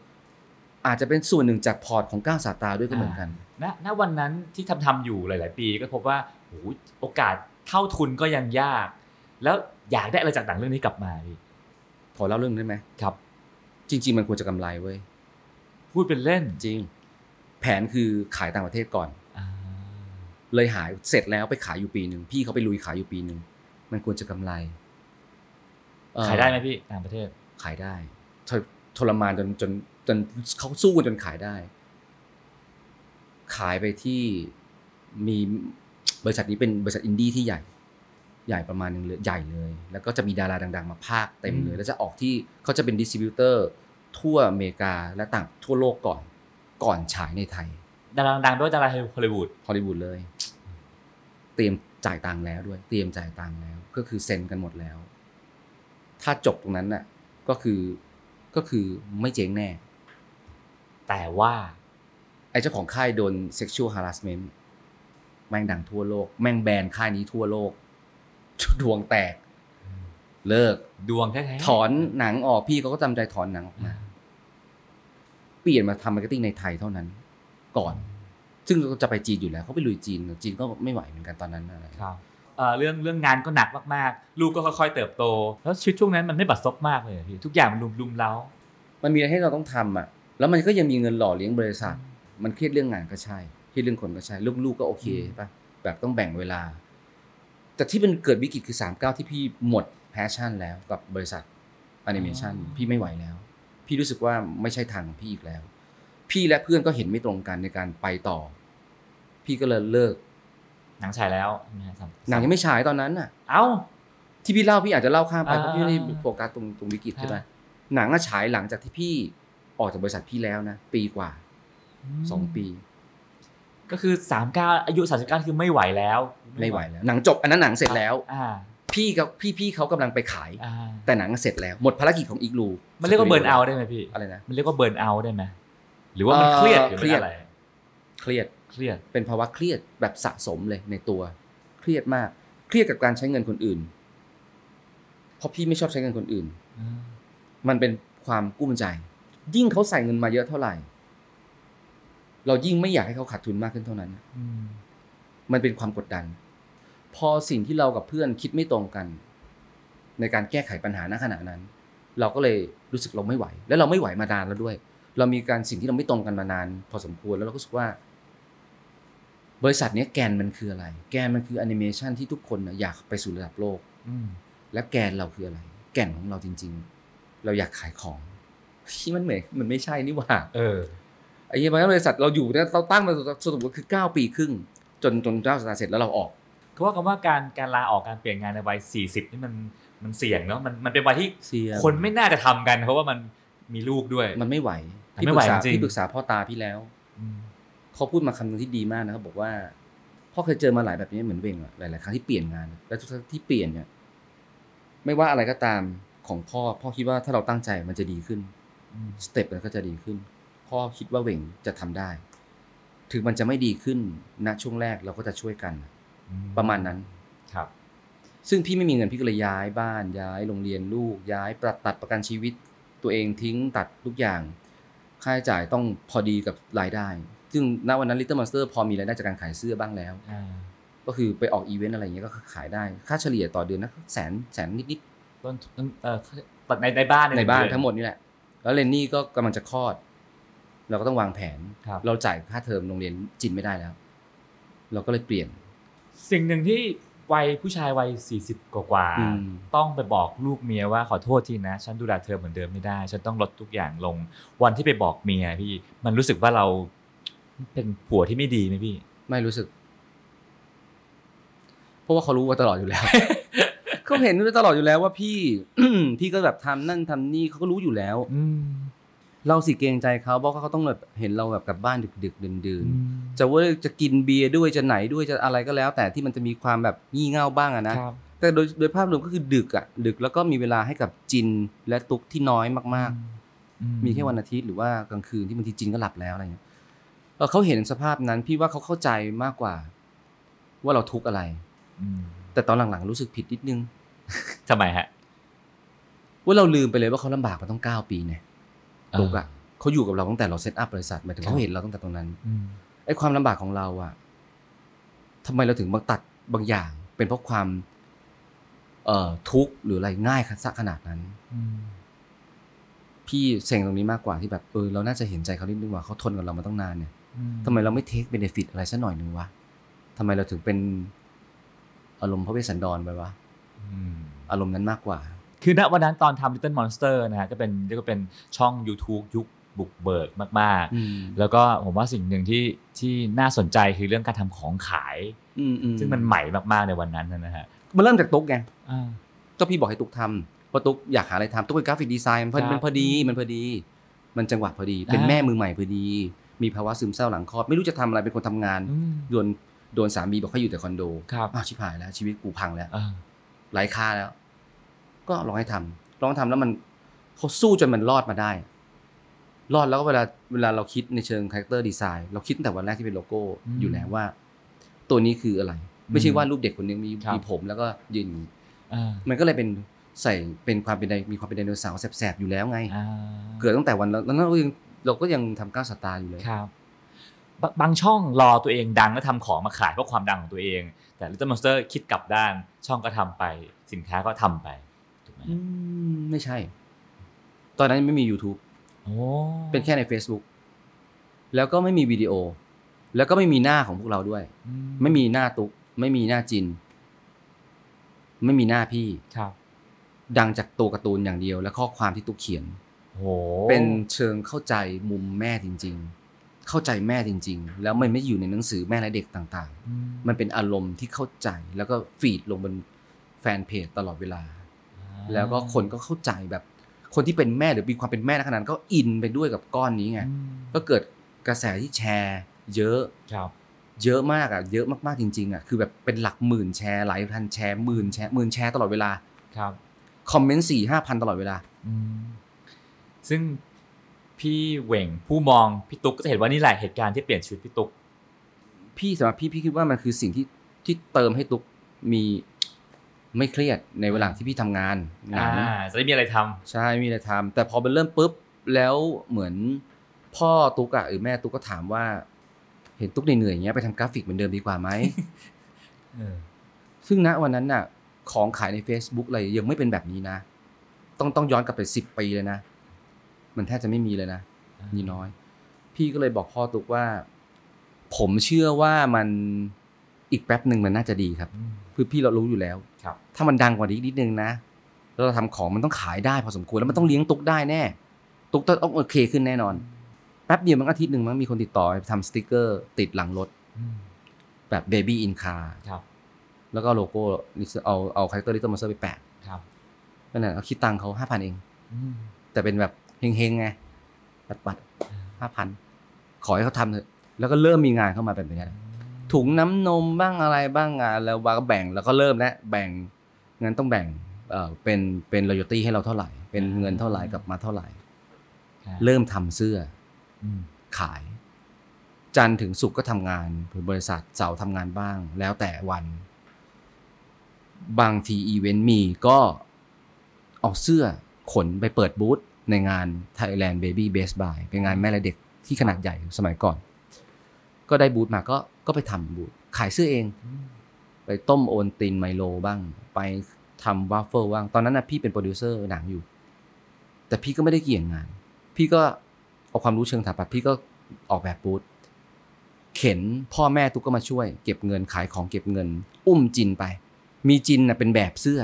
อาจจะเป็นส่วนหนึ่งจาก port ของเก้าศาสตราด้วยก็เหมือนกันณณวันนั้นที่ทำทำอยู่หลาย ๆ ปีก็พบว่าโอ้โหโอกาสเท่าทุนก็ยังยาก แล้วอยากได้อะไรจากหนังเรื่องนี้กลับมาพี่พอเล่าเรื่องได้ไหมครับ จริง ๆ มันควรจะกำไรเว้ยพูดเป็นเล่นจริง แผนคือขายต่างประเทศก่อนอ่าเลยหายเสร็จแล้วไปขายอยู่ปีหนึ่งพี่เขาไปลุยขายอยู่ปีหนึ่งมันควรจะกำไรเอ่อขายได้ไหมพี่ต่างประเทศขายได้ทรทรมานจนจน จนเขาสู้กันจนขายได้ ขายไปที่มีบริษัทนี้เป็นบริษัทอินดี้ที่ใหญ่ ใหญ่ประมาณนึงเลยใหญ่เลย แล้วก็จะมีดาราดัง ๆ มาภาคเต็มเลอืยมแล้วจะออกที่เขาจะเป็น distributor ทั่วอเมริกาและต่างทั่วโลกก่อนก่อนฉายในไทย ดาราดังๆด้วยดาราฮอลลีวูดฮอลลีวูดเลย เตรียมจ่ายตังค์แล้วด้วย เตรียมจ่ายตังค์แล้ว ก็คือเซ็นกันหมดแล้ว ถ้าจบตรงนั้นน่ะก็คือก็คือไม่เจ๊งแน่ แต่ว่าไอ้เจ้าของค่ายโดน sexual harassment แม่งดังทั่วโลก แม่งแบนค่ายนี้ทั่วโลก ดวงแตก เลิกดวงแท้ๆถอนหนังออกพี่เขาก็จำใจถอนหนังออกมา เปลี่ยนมาทำ marketing ในไทยเท่านั้น ก่อน ซึ่งจะไปจีนอยู่แล้วเขาไปลุยจีนจีนก็ไม่ไหวเหมือนกันตอนนั้นอะไรครับเอ่อเรื่องเรื่องงานก็หนักมากๆ ลูกก็ค่อยๆเติบโต แล้วชีวิตช่วงนั้นมันไม่บัดซบมากเลยเหรอพี่ทุกอย่างมันรุมรุมๆเร้ามันมีอะไรให้เราต้องทำอะ แล้วมันก็ยังมีเงินหล่อเลี้ยงบริษัท มันเครียดเรื่องงานก็ใช่เครียดเรื่องคนก็ใช่ลูกๆก็โอเคป่ะแบบต้องแบ่งเวลา แต่ที่มันเกิดวิกฤตคือสามเก้าที่พี่หมด passion แล้วกับบริษัทแอนิเมชันพี่ไม่ไหวแล้ว พี่รู้สึกว่าไม่ใช่ทางของพี่อีกแล้ว พี่และเพื่อนก็เห็นไม่ตรงกันในการไปต่อ พี่ก็เลยเลิกหนังฉายแล้วใช่ไหมฮะสามหนังยังไม่ฉายตอนนั้นน่ะ เอ้า ที่พี่เล่าพี่อาจจะเล่าข้ามไปอ่าเพราะพี่ไม่ได้โฟกัสตรงตรงวิกฤตใช่ไหมอ่าหนังอะฉายหลังจากที่พี่ ออกจากบริษัทพี่แล้วนะปีกว่าสองปี ก็คือสามเก้าอายุสามสิบเก้าคือไม่ไหวแล้ว ไม่ไหวแล้ว หนังจบอันนั้นหนังเสร็จแล้วอ่าพี่กับพี่พี่เขากำลังไปขายอ่าแต่หนังเสร็จแล้วหมดภารกิจของอีกลูมันเรียกว่าเบิร์นเอาได้ไหมพี่อะไรนะมันเรียกว่าเบิร์นเอาได้ไหมหรือว่ามันเอ่อเครียดหรือเคมันรียดอะไรเครียดเครียดเป็นภาวะเครียดแบบสะสมเลยในตัว เครียดมาก เครียดกับการใช้เงินคนอื่น เพราะพี่ไม่ชอบใช้เงินคนอื่น มันเป็นความกุ้มใจ ยิ่งเขาใส่เงินมาเยอะเท่าไหร่ เรายิ่งไม่อยากให้เขาขาดทุนมากขึ้นเท่านั้นอืมมันเป็นความกดดัน พอสิ่งที่เรากับเพื่อนคิดไม่ตรงกัน ในการแก้ไขปัญหาณขณะนั้น เราก็เลยรู้สึกเราไม่ไหว แล้วเราไม่ไหวมานานแล้วด้วย เรามีการสิ่งที่เราไม่ตรงกันมานาน พอสมควรแล้วเราก็รู้สึกว่า บริษัทเนี้ยแกนมันคืออะไร แกนมันคือแอนิเมชันที่ทุกคนน่ะอยากไปสู่ระดับโลกอืมและแกนเราคืออะไร แก่นของเราจริง ๆ เราอยากขายของ ที่มันเหมือนมันไม่ใช่นี่หว่าเออไอ้เหี้ยมันบริษัทเราอยู่เนี่ยเราตั้งมาสรุปว่าคือ 9 ปีครึ่ง จนจนเจ้าสตาร์เสร็จแล้วเราออกเขาว่ากันว่าการการลาออกการเปลี่ยนงานในวัยสี่สิบนี่มันมันเสี่ยงเนาะมันมันเป็นวัยที่เสี่ยงคนไม่น่าจะทำกัน เพราะว่ามันมีลูกด้วย มันไม่ไหวมันพี่ไม่ปไหวรึกษาจริงพี่ปรึกษาพ่อตาพี่แล้วอืมเขาพูดมาคำหนึงที่ดีมากนะครับบอกว่าพ่อเคยเจอมาหลายแบบนี้เหมือนเวงอะหลาย ๆ ครั้งที่เปลี่ยนงาน และทุกครั้งที่เปลี่ยนเนี่ยไม่ว่าอะไรก็ตามของพ่อพ่อคิดว่าถ้าเราตั้งใจมันจะดีขึ้นอืม สเต็ปมันก็จะดีขึ้น พ่อคิดว่าเหว่งจะทำได้ ถึงมันจะไม่ดีขึ้นณช่วงแรกเราก็จะช่วยกัน ประมาณนั้นครับ ซึ่งพี่ไม่มีเงินพี่ก็เลยย้ายบ้านย้ายโรงเรียนลูกย้ายประตัดประกันชีวิต ตัวเองทิ้งตัดทุกอย่าง ค่าใช้จ่ายต้องพอดีกับรายได้ ซึ่งณวันนั้น Little Monster พอมีรายได้จากการขายเสื้อบ้างแล้วอ่าก็คือไปออกอีเวนต์อะไรอย่างเงี้ยก็ขายได้ ค่าเฉลี่ยต่อเดือนนะแสนแสนนิดต้นต้นเออในในบ้านๆในบ้านเดือทั้งหมดนี่แหละ แล้วเรนนี่ก็กำลังจะคลอด เราก็ต้องวางแผนครับเราจ่ายค่าเทอมโรงเรียนจินไม่ได้แล้ว เราก็เลยเปลี่ยน สิ่งหนึ่งที่วัยผู้ชายวัยสี่สิบกว่าๆอืมต้องไปบอกลูกเมียว่าขอโทษทีนะ ฉันดูแลเธอเหมือนเดิมไม่ได้ ฉันต้องลดทุกอย่างลง วันที่ไปบอกเมียพี่ มันรู้สึกว่าเราเป็นผัวที่ไม่ดีไหมพี่ ไม่รู้สึก เพราะว่าเขารู้ว่าตลอดอยู่แล้ว เขาเห็นมาตลอดอยู่แล้วว่าพี่พี่ก็แบบทำนั่นทำนี่เขาก็รู้อยู่แล้วอืมเราสิเกรงใจเขาเพราะว่าเขาต้องแบบเห็นเราแบบกลับบ้านดึกๆดื่นอืมๆจะว่าจะกินเบียร์ด้วยจะไหนด้วยจะอะไรก็แล้ว แต่ที่มันจะมีความแบบงี่เง่าบ้างอะนะครับแต่โดยโดยภาพรวมก็คือดึกอะดึกแล้วก็มีเวลาให้กับจินและตุกที่น้อยมากอืๆมีแค่วันอาทิตย์หรือว่ากลางคืนที่บางทีจินก็หลับแล้วอะไรเงี้ยเออเขาเห็นสภาพนั้นพี่ว่าเขาเข้าใจมากกว่า ว่าเราทุกข์อะไรอืม แต่ตอนหลังๆรู้สึกผิดนิดนึงทำไมฮะว่าเราลืมไปเลยว่าเขาลำบากมาต้องเก้าปีเนี่ยเออตุกอะเขาอยู่กับเราตั้งแต่เราเซตอัพบริษัทหมายถึงครับเขาเห็นเราตั้งแต่ตรงนั้นอืมไอ้ความลำบากของเราอะทำไมเราถึงมาตัดบางอย่าง เป็นเพราะความ เอ่อทุกข์หรืออะไรง่ายซะขนาดนั้นอืมพี่เซ็งตรงนี้มากกว่าที่แบบเออเราน่าจะเห็นใจเขานิดนึงว่าเขาทนกับเรามาตั้งนานเนี่ยอืทำไมเราไม่เทคเบเนฟิตอะไรสักหน่อยหนึ่งวะทำไมเราถึงเป็น อารมณ์พระเวสสันดรไปวะอืมอารมณ์นั้นมากกว่า คือณวันนั้นตอนทำ Little Monster นะฮะก็เป็นเรียกว่าเป็นช่อง YouTube ยุคบุกเบิกมากอืมๆแล้วก็ผมว่าสิ่งหนึ่งที่ที่น่าสนใจคือเรื่องการทำของขายอืมอืซึ่งมันใหม่มากๆในวันนั้นนะฮะ มันเริ่มจากตุ๊กไงอ่าก็พี่บอกให้ตุ๊กทำเพราะตุ๊กอยากหาอะไรทำตุ๊กเป็นกราฟิกดีไซน์มันพอครับมันพอดีมันพอดี มันจังหวะพอดี เป็นอ่าแม่มือใหม่พอดี มีภาวะซึมเศร้าหลังคลอด ไม่รู้จะทำอะไรเป็นคนทำงานอืมโดน โดนสามีบอกให้อยู่แต่คอนโดครับอ้าวชิบหายแล้ว ชีวิตกูพังแล้วอ่าไร้ค่าแล้ว ก็ลองให้ทำลองทำแล้วมันเขาสู้จนมันรอดมาได้ รอดแล้วก็เวลาเวลาเราคิดในเชิง character design เราคิดตั้งแต่วันแรกที่เป็นโลโก้อยู่แล้วว่า ตัวนี้คืออะไร ไม่ใช่ว่ารูปเด็กคนนึงมีมีผมแล้วก็ยืนอยู่อ่ามันก็เลยเป็นใส่เป็นความเป็นไดมีความเป็นไดโนเสาร์แสบๆอยู่แล้วไงอ่าเกิดตั้งแต่วันแล้วแล้วเราก็ยังเราก็ยังทำเก้าศาสตราอยู่เลยครั บบางบางช่องรอตัวเองดังแล้วทำของมาขายเพราะความดังของตัวเอง แต่ Little Monster คิดกลับด้านช่องก็ทำไป สินค้าก็ทำไปถูกไหมอืมไม่ใช่ ตอนนั้นยังไม่มี YouTube โอ้เป็นแค่ใน Facebook แล้วก็ไม่มีวิดีโอ แล้วก็ไม่มีหน้าของพวกเราด้วยอืไม่มีหน้าตุ๊ก ไม่มีหน้าจิน ไม่มีหน้าพี่ครับ ดังจากตัวการ์ตูนอย่างเดียว และข้อความที่ตุ๊กเขียนโหเป็นเชิงเข้าใจมุมแม่จริง ๆ เข้าใจแม่จริง ๆ แล้วมันไม่อยู่ในหนังสือแม่และเด็กต่างอืๆมันเป็นอารมณ์ที่เข้าใจแล้วก็ฟีดลงบนแฟนเพจตลอดเวลา แล้วก็คนก็เข้าใจแบบ คนที่เป็นแม่หรือมีความเป็นแม่ในขนาดนั้นก็อินไปด้วยกับก้อนนี้ไงอืมก็เกิดกระแสที่แชร์ เยอะครับเยอะมากอะเยอะมากๆจริงๆอะคือแบบเป็นหลักหมื่นแชร์หลายพันแชร์หมื่นแชร์หมื่นแชร์ตลอดเวลาครับคอมเมนต์สี่ห้าพันตลอดเวลาอืมซึ่ง พี่เหว่งผู้มองพี่ตุ๊กก็จะเห็นว่านี่แหละเหตุการณ์ที่เปลี่ยนชีวิตพี่ตุ๊กพี่สำหรับพี่พี่คิดว่ามันคือสิ่งที่ที่เติมให้ตุ๊กมีไม่เครียดในเวลาที่พี่ทำงานหนังอ่าจะได้มีอะไรทำใช่มีอะไรทำแต่พอมันเริ่มปุ๊บแล้วเหมือนพ่อตุ๊กอะหรือแม่ตุ๊กก็ถามว่า เห็นตุ๊กเหนื่อยๆอย่างเงี้ยไปทำกราฟิกเหมือนเดิมดีกว่าไหมเออซึ่งณวันนั้นน่ะ ของขายใน Facebook อะไรยังไม่เป็นแบบนี้นะ ต้องต้องย้อนกลับไปสิบปีเลยนะ มันแทบจะไม่มีเลยนะนี่น้อย พี่ก็เลยบอกพ่อตุ๊กว่า ผมเชื่อว่ามันอีกแป๊บหนึ่งมันน่าจะดีครับอืมคือพี่เรารู้อยู่แล้วครับ ถ้ามันดังกว่านี้นิดนึงนะแล้วเราทำของมันต้องขายได้พอสมควรแล้วมันต้องเลี้ยงตุ๊กได้แน่ ตุ๊กต้องโอเคขึ้นแน่นอนแป๊บเดียวมันอาทิตย์หนึ่งมันมีคนติดต่อไปทำสติกเกอร์ติดหลังรถอืมแบบ Baby in Car ครับแล้วก็โลโก้เอาเอา character Little Monster ไปแปะครับนั่นแหละเอาคิดตังค์เขาห้าพันเองอืมแต่เป็นแบบ เฮงๆไงปัดปัดห้าพันขอให้เขาทำเถอะแล้วก็เริ่มมีงานเข้ามาแบบนี้แหละถุงน้ำนมบ้างอะไรบ้างงานแล้ววาก็แบ่งแล้วก็เริ่มแล้วแบ่งงั้นต้องแบ่งเอ่อเป็นเป็นรอยตี้ให้เราเท่าไหร่ เป็นเงินเท่าไหร่กลับมาเท่าไหร่ครับเริ่มทำเสื้ออืมขาย จันทร์ถึงศุกร์ก็ทำงานบริษัทเสาร์ทำงานบ้าง แล้วแต่วัน บางทีอีเวนต์มีก็เอาเสื้อขนไปเปิดบูธ ในงาน Thailand Baby Best Buy เป็นงานแม่และเด็กที่ขนาดใหญ่สมัยก่อน ก็ได้บูธมาก็ก็ไปทำบูธขายเสื้อเอง ไปต้มโอวัลตินไมโลบ้าง ไปทำวาฟเฟิลบ้าง ตอนนั้นนะพี่เป็นโปรดิวเซอร์หนังอยู่ แต่พี่ก็ไม่ได้เกี่ยงงาน พี่ก็เอาความรู้เชิงสถาปัตย์พี่ก็ออกแบบบูธเข็นพ่อแม่ตุ๊กก็มาช่วย เก็บเงินขายของเก็บเงิน อุ้มจินไป มีจินนะเป็นแบบเสื้อ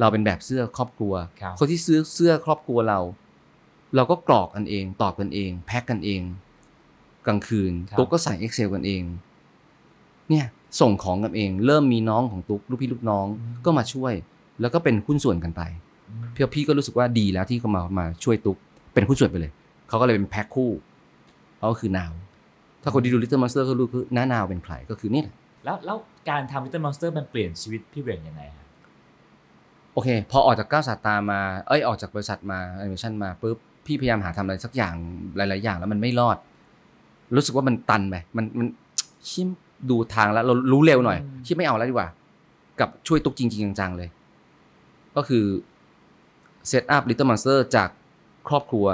เราเป็นแบบเสื้อครอบครัวครับคนที่ซื้อเสื้อครอบครัวเรา เราก็กรอกกันเองตอบกันเอง แพ็กกันเอง กลางคืนครับตุ๊กก็ใส่ Excel กันเอง เนี่ยส่งของกันเอง เริ่มมีน้องของตุ๊กลูกพี่ลูกน้องก็มาช่วย แล้วก็เป็นหุ้นส่วนกันไปพี่พี่ก็รู้สึกว่าดีแล้วที่เขามามาช่วยตุ๊กเป็นหุ้นส่วนไปเลยเขาก็เลยเป็นแพ็คคู่เขาก็คือนาว ถ้าคนที่ดู Little Monster ก็รู้คือน้านาวเป็นใครก็คือนี่แหละแล้วแล้วการทำ Little Monster มันเปลี่ยนชีวิตพี่เหว่งยังไงครับ โอเค พอออกจากก้าวสาตามาเอ้ยออกจากบริษัทมาแอนิเมชันมาปุ๊บพี่พยายามหาทำอะไรสักอย่างหลาย ๆ อย่างแล้วมันไม่รอด รู้สึกว่ามันตันไปมันมันชิมดูทางแล้วเรารู้เร็วหน่อยอืมชิมไม่เอาแล้วดีกว่า กับช่วยตุ๊กจริง ๆ จัง ๆ เลย ก็คือเซตอัพ Little Monster จากครอบครัว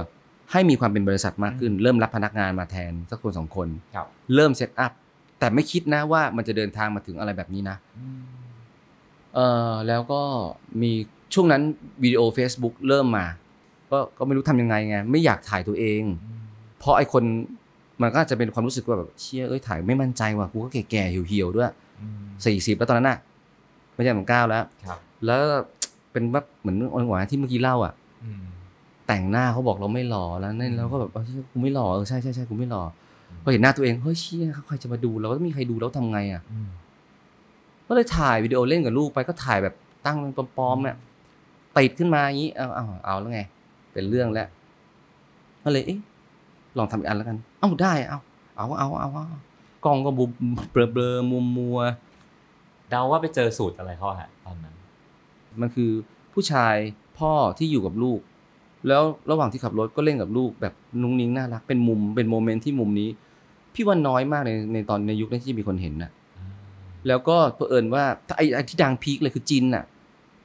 ให้มีความเป็นบริษัทมากขึ้น เริ่มรับพนักงานมาแทนสักคนสองคนครับเริ่มเซตอัพแต่ไม่คิดนะว่ามันจะเดินทางมาถึงอะไรแบบนี้นะ เออแล้วก็มีช่วงนั้นวิดีโอ Facebook เริ่มมา ก็ก็ไม่รู้ทำยังไงไงไม่อยากถ่ายตัวเอง เพราะไอคนมันก็อาจจะเป็นความรู้สึกว่าแบบเชี่ยเอ้ยถ่ายไม่มั่นใจว่ะกูก็แก่ๆเหี่ยวๆด้วยสี่สิบแล้วตอนนั้นน่ะไม่ใช่เหมือนเก้าแล้วครับแล้วเป็นแบบเหมือนอ่อนหวานที่เมื่อกี้เล่าอะแต่งหน้าเขาบอกเราไม่หล่อแล้วนั่นเราก็แบบเออเชี่ยกูไม่หล่อเออใช่ใช่ใช่กูไม่หล่อพอเห็นหน้าตัวเองเฮ้ยเชี่ยเขาใครจะมาดูเราก็ไม่มีใครดูแล้วทำไงอะ ก็เลยถ่ายวิดีโอเล่นกับลูกไปก็ถ่ายแบบตั้งเป็นปลอมๆเนี่ยติดขึ้นมาอย่างนี้เอาเอาเอาแล้วไง เป็นเรื่องแล้วก็เลยเอ๊ะลองทำอีกอันแล้วกัน เอ้าได้เอาเอาเอาเอาเอากล้องก็บุบเบลอเบลอมัวมัวเดาว่าไปเจอสูตรอะไรเขาฮะตอนนั้นๆมันคือผู้ชายพ่อที่อยู่กับลูก แล้วระหว่างที่ขับรถก็เล่นกับลูกแบบนุ้งนิ้งน่ารักเป็นมุมเป็น moment ที่มุมนี้ พี่ว่าน้อยมากในในตอนในยุคนั้นที่มีคนเห็นนะ แล้วก็เผอิญว่าถ้าไอ้ไอ้ที่ดัง peak เลยคือจินน่ะ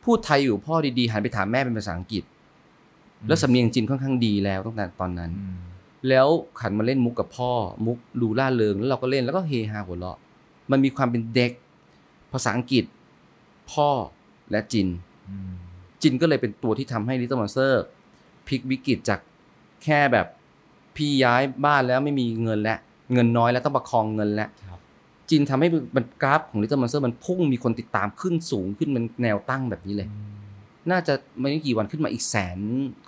พูดไทยอยู่พ่อดีๆหันไปถามแม่เป็นภาษาอังกฤษ แล้วสำเนียงจินค่อนข้างดีแล้วตั้งแต่ตอนนั้น แล้วหันมาเล่นมุกกับพ่อ มุกดูร่าเริงแล้วเราก็เล่นแล้วก็เฮฮาหัวเราะ มันมีความเป็นเด็ก ภาษาอังกฤษ พ่อและจิน จินก็เลยเป็นตัวที่ทำให้ Little Monster พลิกวิกฤตจากแค่แบบพี่ย้ายบ้านแล้วไม่มีเงินแล้วเงินน้อยแล้วต้องประคองเงินแล้วครับ จินทำให้มันกราฟของ Little Monster มันพุ่งมีคนติดตามขึ้นสูงขึ้นมันแนวตั้งแบบนี้เลย น่าจะไม่กี่วันขึ้นมาอีกแสน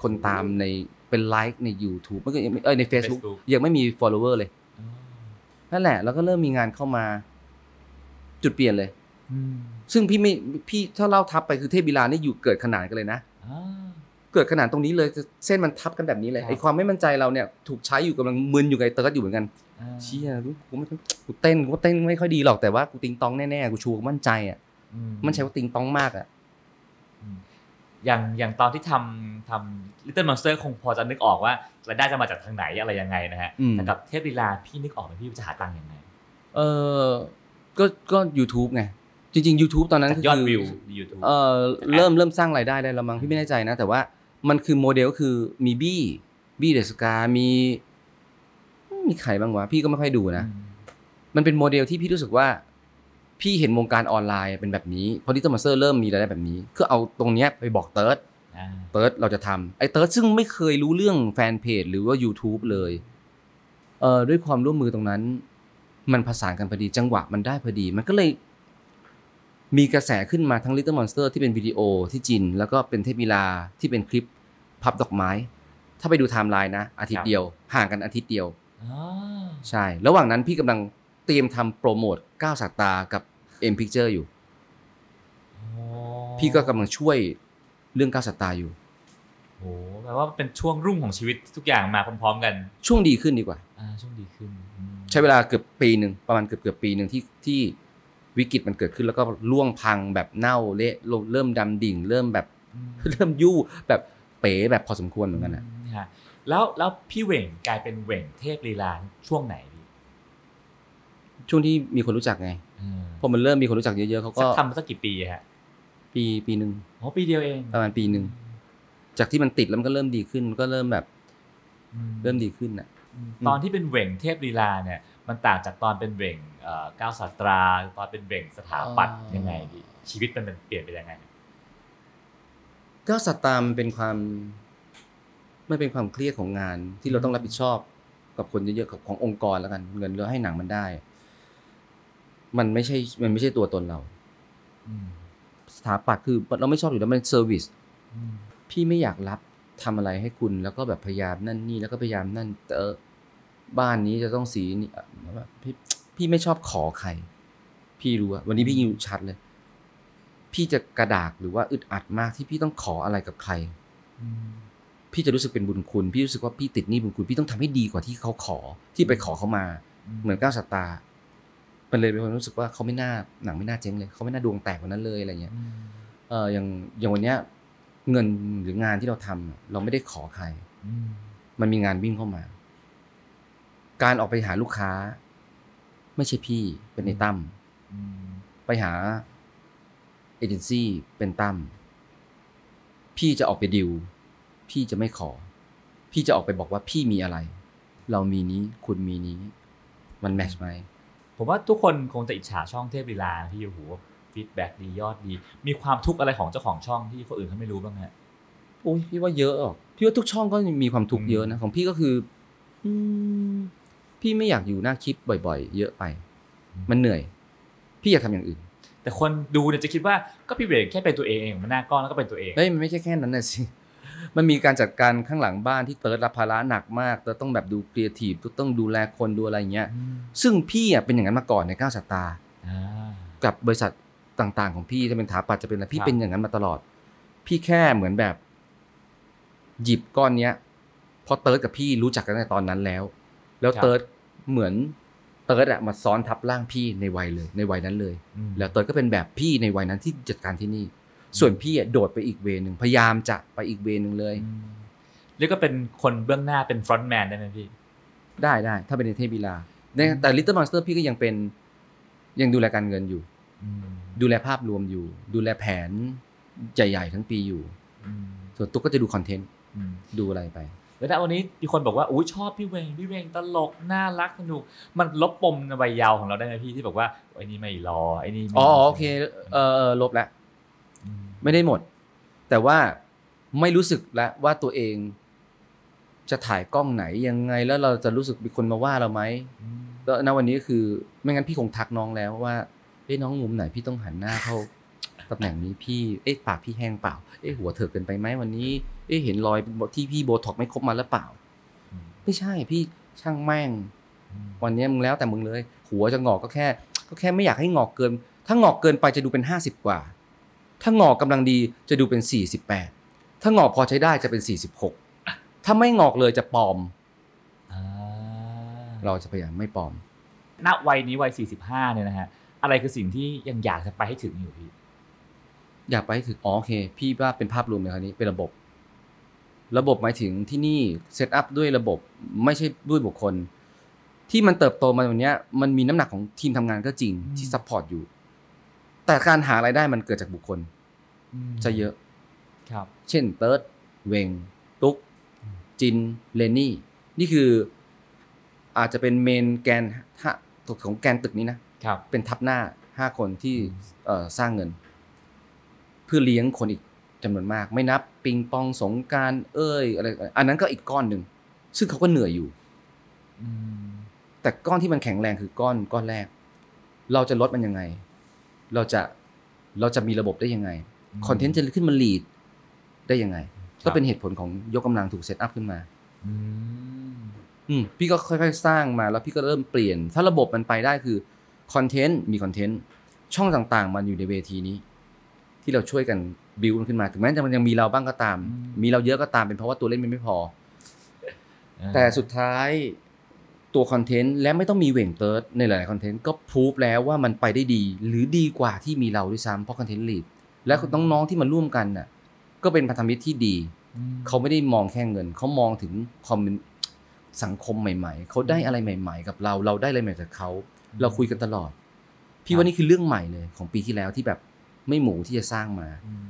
คนตามในเป็นไลค์ใน YouTube ไม่ก็ยังไม่เอ้ยใน Facebook Facebook ยังไม่มี follower เลย นั่นแหละ แล้วก็เริ่มมีงานเข้ามา จุดเปลี่ยนเลยซึ่งพี่ไม่พี่ถ้าเล่าทับไปคือเทพบิลานี่อยู่เกิดขนานกันเลยนะ เกิดขนานตรงนี้เลยเส้นมันทับกันแบบนี้เลยครับไอ้ความไม่มั่นใจเราเนี่ยถูกใช้อยู่กำลังมึนอยู่กับไอ้เติร์ดอยู่เหมือนกันเชี่ยกูไม่ค่อยกูเต้นกูก็เต้นไม่ค่อยดีหรอกแต่ว่ากูติงตองแน่ๆกูชูกูมั่นใจอะมันใช้ว่าติงตองมากอะอย่างอย่างตอนที่ทำทำ Little Monster คงพอจะนึกออกว่ารายได้จะมาจากทางไหนอะไรยังไงนะฮะอืมแต่กับเทพลีลาพี่นึกออกไหมพี่จะหาตังค์ยังไง เออก็ก็ YouTube ไงจริงๆ YouTube ตอนนั้นจากคืยอดวิว YouTube เออเริ่มเริ่มสร้างรายได้ได้แล้วมั้งพี่ไม่แน่ใจนะ แต่ว่า มันคือโมเดลก็คือมีบี้บี้เดสกา มีมีใครบ้างวะ พี่ก็ไม่ค่อยดูนะ มันเป็นโมเดลที่พี่รู้สึกว่า พี่เห็นวงการออนไลน์เป็นแบบนี้พอ Little Monster เริ่มมีรายได้แบบนี้คือเอาตรงเนี้ยไปบอกเติร์ดอ่าเติร์ดเราจะทำไอ้เติร์ดซึ่งไม่เคยรู้เรื่องแฟนเพจหรือว่า YouTube เลยเอ่อด้วยความร่วมมือตรงนั้น มันผสานกันพอดีจังหวะมันได้พอดี มันก็เลย มีกระแสขึ้นมาทั้ง Little Monster ที่เป็นวิดีโอที่จิน แล้วก็เป็นเทพลีลาที่เป็นคลิปพับดอกไม้ ถ้าไปดูไทม์ไลน์นะ อาทิตย์เดียว ห่างกันอาทิตย์เดียวอ่าใช่ ระหว่างนั้นพี่กำลังเตรียมทำโปรโมทก้าวสักตากับ M Picture อยู่โอ้พี่ก็กำลังช่วยเรื่องก้าวสักตาอยู่โอ้แปลว่าเป็นช่วงรุ่งของชีวิตทุกอย่างมาพร้อมๆกัน ช่วงดีขึ้นดีกว่า อ่า ช่วงดีขึ้นอืมใช้เวลาเกือบปีหนึ่งประมาณเกือบเกือบปีหนึ่งที่ที่ วิกฤตมันเกิดขึ้นแล้วก็ล่วงพังแบบเน่าเละเริ่มดำดิ่ง เริ่มแบบอืมเริ่มยู่แบบเป๋แบบพอสมควรเหมือนกันนะมฮะแล้วแล้วพี่เหว่งกลายเป็นเหว่งเทพลีลาช่วงไหนพี่ช่วงที่มีคนรู้จักไงอืมพอมันเริ่มมีคนรู้จักเยอะๆเขาสัก็กทำมาสักกี่ปีฮะปีปีหนึ่งอ๋อปีเดียวเองประมาณปีหนึ่งจากที่มันติดแล้วมันก็เริ่มดีขึ้นมันก็เริ่มแบบอืมเริ่มดีขึ้นอะตอนที่เป็นเหว่งเทพลีลาเนี่ย มันต่างจากตอนเป็นเหว่งเอ่อก้าวสาตรา ตอนเป็นเหว่งสถาปัตย์อ๋อยังไงพี่ชีวิตมันเป็นเปลี่ยนไปยังไงก็สตามนเป็นความไม่เป็นความเครียดของงานที่เราต้องรับผิดชอบกับคนเยอะๆกับขององค์กรแล้วกัน เงินเราให้หนังมันได้ มันไม่ใช่มันไม่ใช่ตัวตนเราอืมสถาปัตย์คือเราไม่ชอบอยู่แล้วมันเซอร์วิสอืมพี่ไม่อยากรับทำอะไรให้คุณแล้วก็แบบพยายามนั่นนี่แล้วก็พยายามนั่นแต่เออ บ้านนี้จะต้องสีนี่อะแบบพี่พี่ไม่ชอบขอใคร พี่รู้อะวันนี้พี่ยิวชัดเลย พี่จะกระดากหรือว่าอึดอัดมากที่พี่ต้องขออะไรกับใครอืมพี่จะรู้สึกเป็นบุญคุณ พี่รู้สึกว่าพี่ติดหนี้บุญคุณ พี่ต้องทำให้ดีกว่าที่เขาขอ ที่ไปขอเขามา เหมือนก้าวสตาร์มันเลยเป็นความรู้สึกว่าเขาไม่น่าหนังไม่น่าเจ๊งเลย เขาไม่น่าดวงแตกกว่านั้นเลยอะไรเงี้ยอืมเอออย่างอย่างวันเนี้ย เงินหรืองานที่เราทำอะเราไม่ได้ขอใครอืมมันมีงานวิ่งเข้ามา การออกไปหาลูกค้า ไม่ใช่พี่เป็นในตั้มอืมไปหาเอเจนซี่เป็นตั้มพี่จะออกไปดิว พี่จะไม่ขอ พี่จะออกไปบอกว่าพี่มีอะไร เรามีนี้คุณมีนี้ มันแมทชไหมผมว่าทุกคนคงจะอิจฉาช่องเทพลีลาที่โอ้โหฟีดแบ็ดียอดดี มีความทุกข์อะไรของเจ้าของช่องที่คนอื่นเขาไม่รู้บ้างฮะโอ้ยพี่ว่าเยอะอะพี่ว่าทุกช่องก็มีความทุกข์เยอะนะของพี่ก็คือ อืม พี่ไม่อยากอยู่หน้าคลิปบ่อย ๆ เยอะไป มันเหนื่อย พี่อยากทำอย่างอื่น แต่คนดูเนี่ยจะคิดว่าก็พี่เบรกแค่เป็นตัวเองมันหน้ากล้องแล้วก็เป็นตัวเองเฮ้ยมันไม่ใช่แค่นั้นนะสิมันมีการจัดการข้างหลังบ้านที่เติร์ดรับภาระหนักมากเติร์ดต้องแบบดูครีเอทีฟต้องดูแลคนดูอะไรอย่างเงี้ยอืมซึ่งพี่อะเป็นอย่างนั้นมาก่อนในก้าวสตาร์อ่ากับบริษัทต่างๆ ของพี่จะเป็นถาปัตย์จะเป็นอะไรพี่ครับเป็นอย่างนั้นมาตลอด พี่แค่เหมือนแบบ หยิบก้อนเนี้ยเพราะเติร์ดกับพี่รู้จักกันตั้งแต่ตอนนั้นแล้ว แล้วเติร์ดเหมือนเติร์ดอะมาซ้อนทับร่างพี่ในวัยเลย ในวัยนั้นเลยอืมแล้วเติร์ดก็เป็นแบบพี่ในวัยนั้นที่จัดการที่นี่ ส่วนพี่อะโดดไปอีก way นึงพยายามจะไปอีก way นึงเลยอืมเรียกก็เป็นคนเบื้องหน้าเป็น frontman ได้ไหมพี่ ได้ได้ถ้าเป็นในเทพลีลาในแต่ Little Monster พี่ก็ยังเป็นยังดูแลการเงินอยู่อืมดูแลภาพรวมอยู่ ดูแลแผนใหญ่ๆทั้งปีอยู่อืมส่วนตุ๊กก็จะดูคอนเทนต์อืมดูอะไรไป แล้วนะวันนี้มีคนบอกว่าอุ้ยชอบพี่เวงพี่เวงตลกน่ารักสนุกมันลบปมในวัยเยาว์ของเราได้ไหมพี่ที่บอกว่าไอ้นี่ไม่รอไอ้นี่ไม่อ๋อโอเคเออเออลบแล้วอืมไม่ได้หมด แต่ว่าไม่รู้สึกแล้วว่าตัวเอง จะถ่ายกล้องไหนยังไงแล้วเราจะรู้สึกมีคนมาว่าเราไหมอืมแล้วณวันนี้ก็คือไม่งั้นพี่คงทักน้องแล้วว่าเอ้น้องมุมไหนพี่ต้องหันหน้าเข้าตำแหน่งนี้พี่เอ๊ะปากพี่แห้งเปล่า เอ๊ะหัวเถิกเกินไปไหมวันนี้ เอ๊ะเห็นรอยที่พี่โบท็อกไม่ครบมาหรือเปล่าอืมไม่ใช่พี่ช่างแม่ง วันนี้มึงแล้วแต่มึงเลย หัวจะงอกก็แค่ ก็แค่ไม่อยากให้งอกเกิน ถ้างอกเกินไปจะดูเป็นห้าสิบกว่า ถ้างอกกำลังดีจะดูเป็นสี่สิบแปดถ้างอกพอใช้ได้จะเป็นสี่สิบหกถ้าไม่งอกเลยจะปลอมอ่าเราจะพยายามไม่ปลอม ณ วัยนี้วัย45เนี่ยนะฮะ อะไรคือสิ่งที่ยังอยากจะไปให้ถึงอยู่พี่ อยากไปให้ถึง อ๋อโอเค พี่ว่าเป็นภาพรวมในครั้งนี้ เป็นระบบ ระบบหมายถึงที่นี่ set up ด้วยระบบไม่ใช่ด้วยบุคคล ที่มันเติบโตมาวันเนี้ยมันมีน้ำหนักของทีมทำงานก็จริงอืมที่ support อยู่ แต่การหารายได้มันเกิดจากบุคคลจะเยอะครับ เช่นเติร์ดเวงตุ๊กอืมจินเลนนี่ นี่คืออาจจะเป็นเมนแกนห้าของแกนตึกนี้นะครับเป็นทับหน้าห้าคนที่อืมเอ่อสร้างเงิน เพื่อเลี้ยงคนอีกจำนวนมากไม่นับ ปิงปองสงกรารเอ้ยอะไรอันนั้นก็อีกก้อนหนึ่งซึ่งเขาก็เหนื่อยอยู่อืมแต่ก้อนที่มันแข็งแรงคือก้อนก้อนแรก เราจะลดมันยังไง เราจะเราจะมีระบบได้ยังไง content จะขึ้นมา lead ได้ยังไง ก็เป็นเหตุผลของยกกำลังถูก set up ขึ้นมาอืมอืมพี่ก็ค่อยๆสร้างมาแล้วพี่ก็เริ่มเปลี่ยน ถ้าระบบมันไปได้คือ content มี content ช่องต่างๆ มันอยู่ในเวทีนี้ ที่เราช่วยกัน บิวมันขึ้นมาถึงแม้จะมันยังมีเราบ้างก็ตาม มีเราเยอะก็ตามเป็นเพราะว่าตัวเล่นมันไม่พอ แต่สุดท้ายตัวคอนเทนต์และไม่ต้องมีเหว่งเติร์ดในหลายๆคอนเทนต์ก็พูฟแล้วว่ามันไปได้ดี หรือดีกว่าที่มีเราด้วยซ้ำเพราะคอนเทนต์ลีดและน้องๆที่มาร่วมกันน่ะ ก็เป็นพันธมิตรที่ดีอืมเขาไม่ได้มองแค่เงิน เขามองถึงความเป็นสังคมใหม่ ๆ เขาได้อะไรใหม่ ๆ กับเรา เราได้อะไรใหม่จากเขา เราคุยกันตลอด พี่ว่านี่คือเรื่องใหม่เลยของปีที่แล้วที่แบบไม่หมูที่จะสร้างมาอืม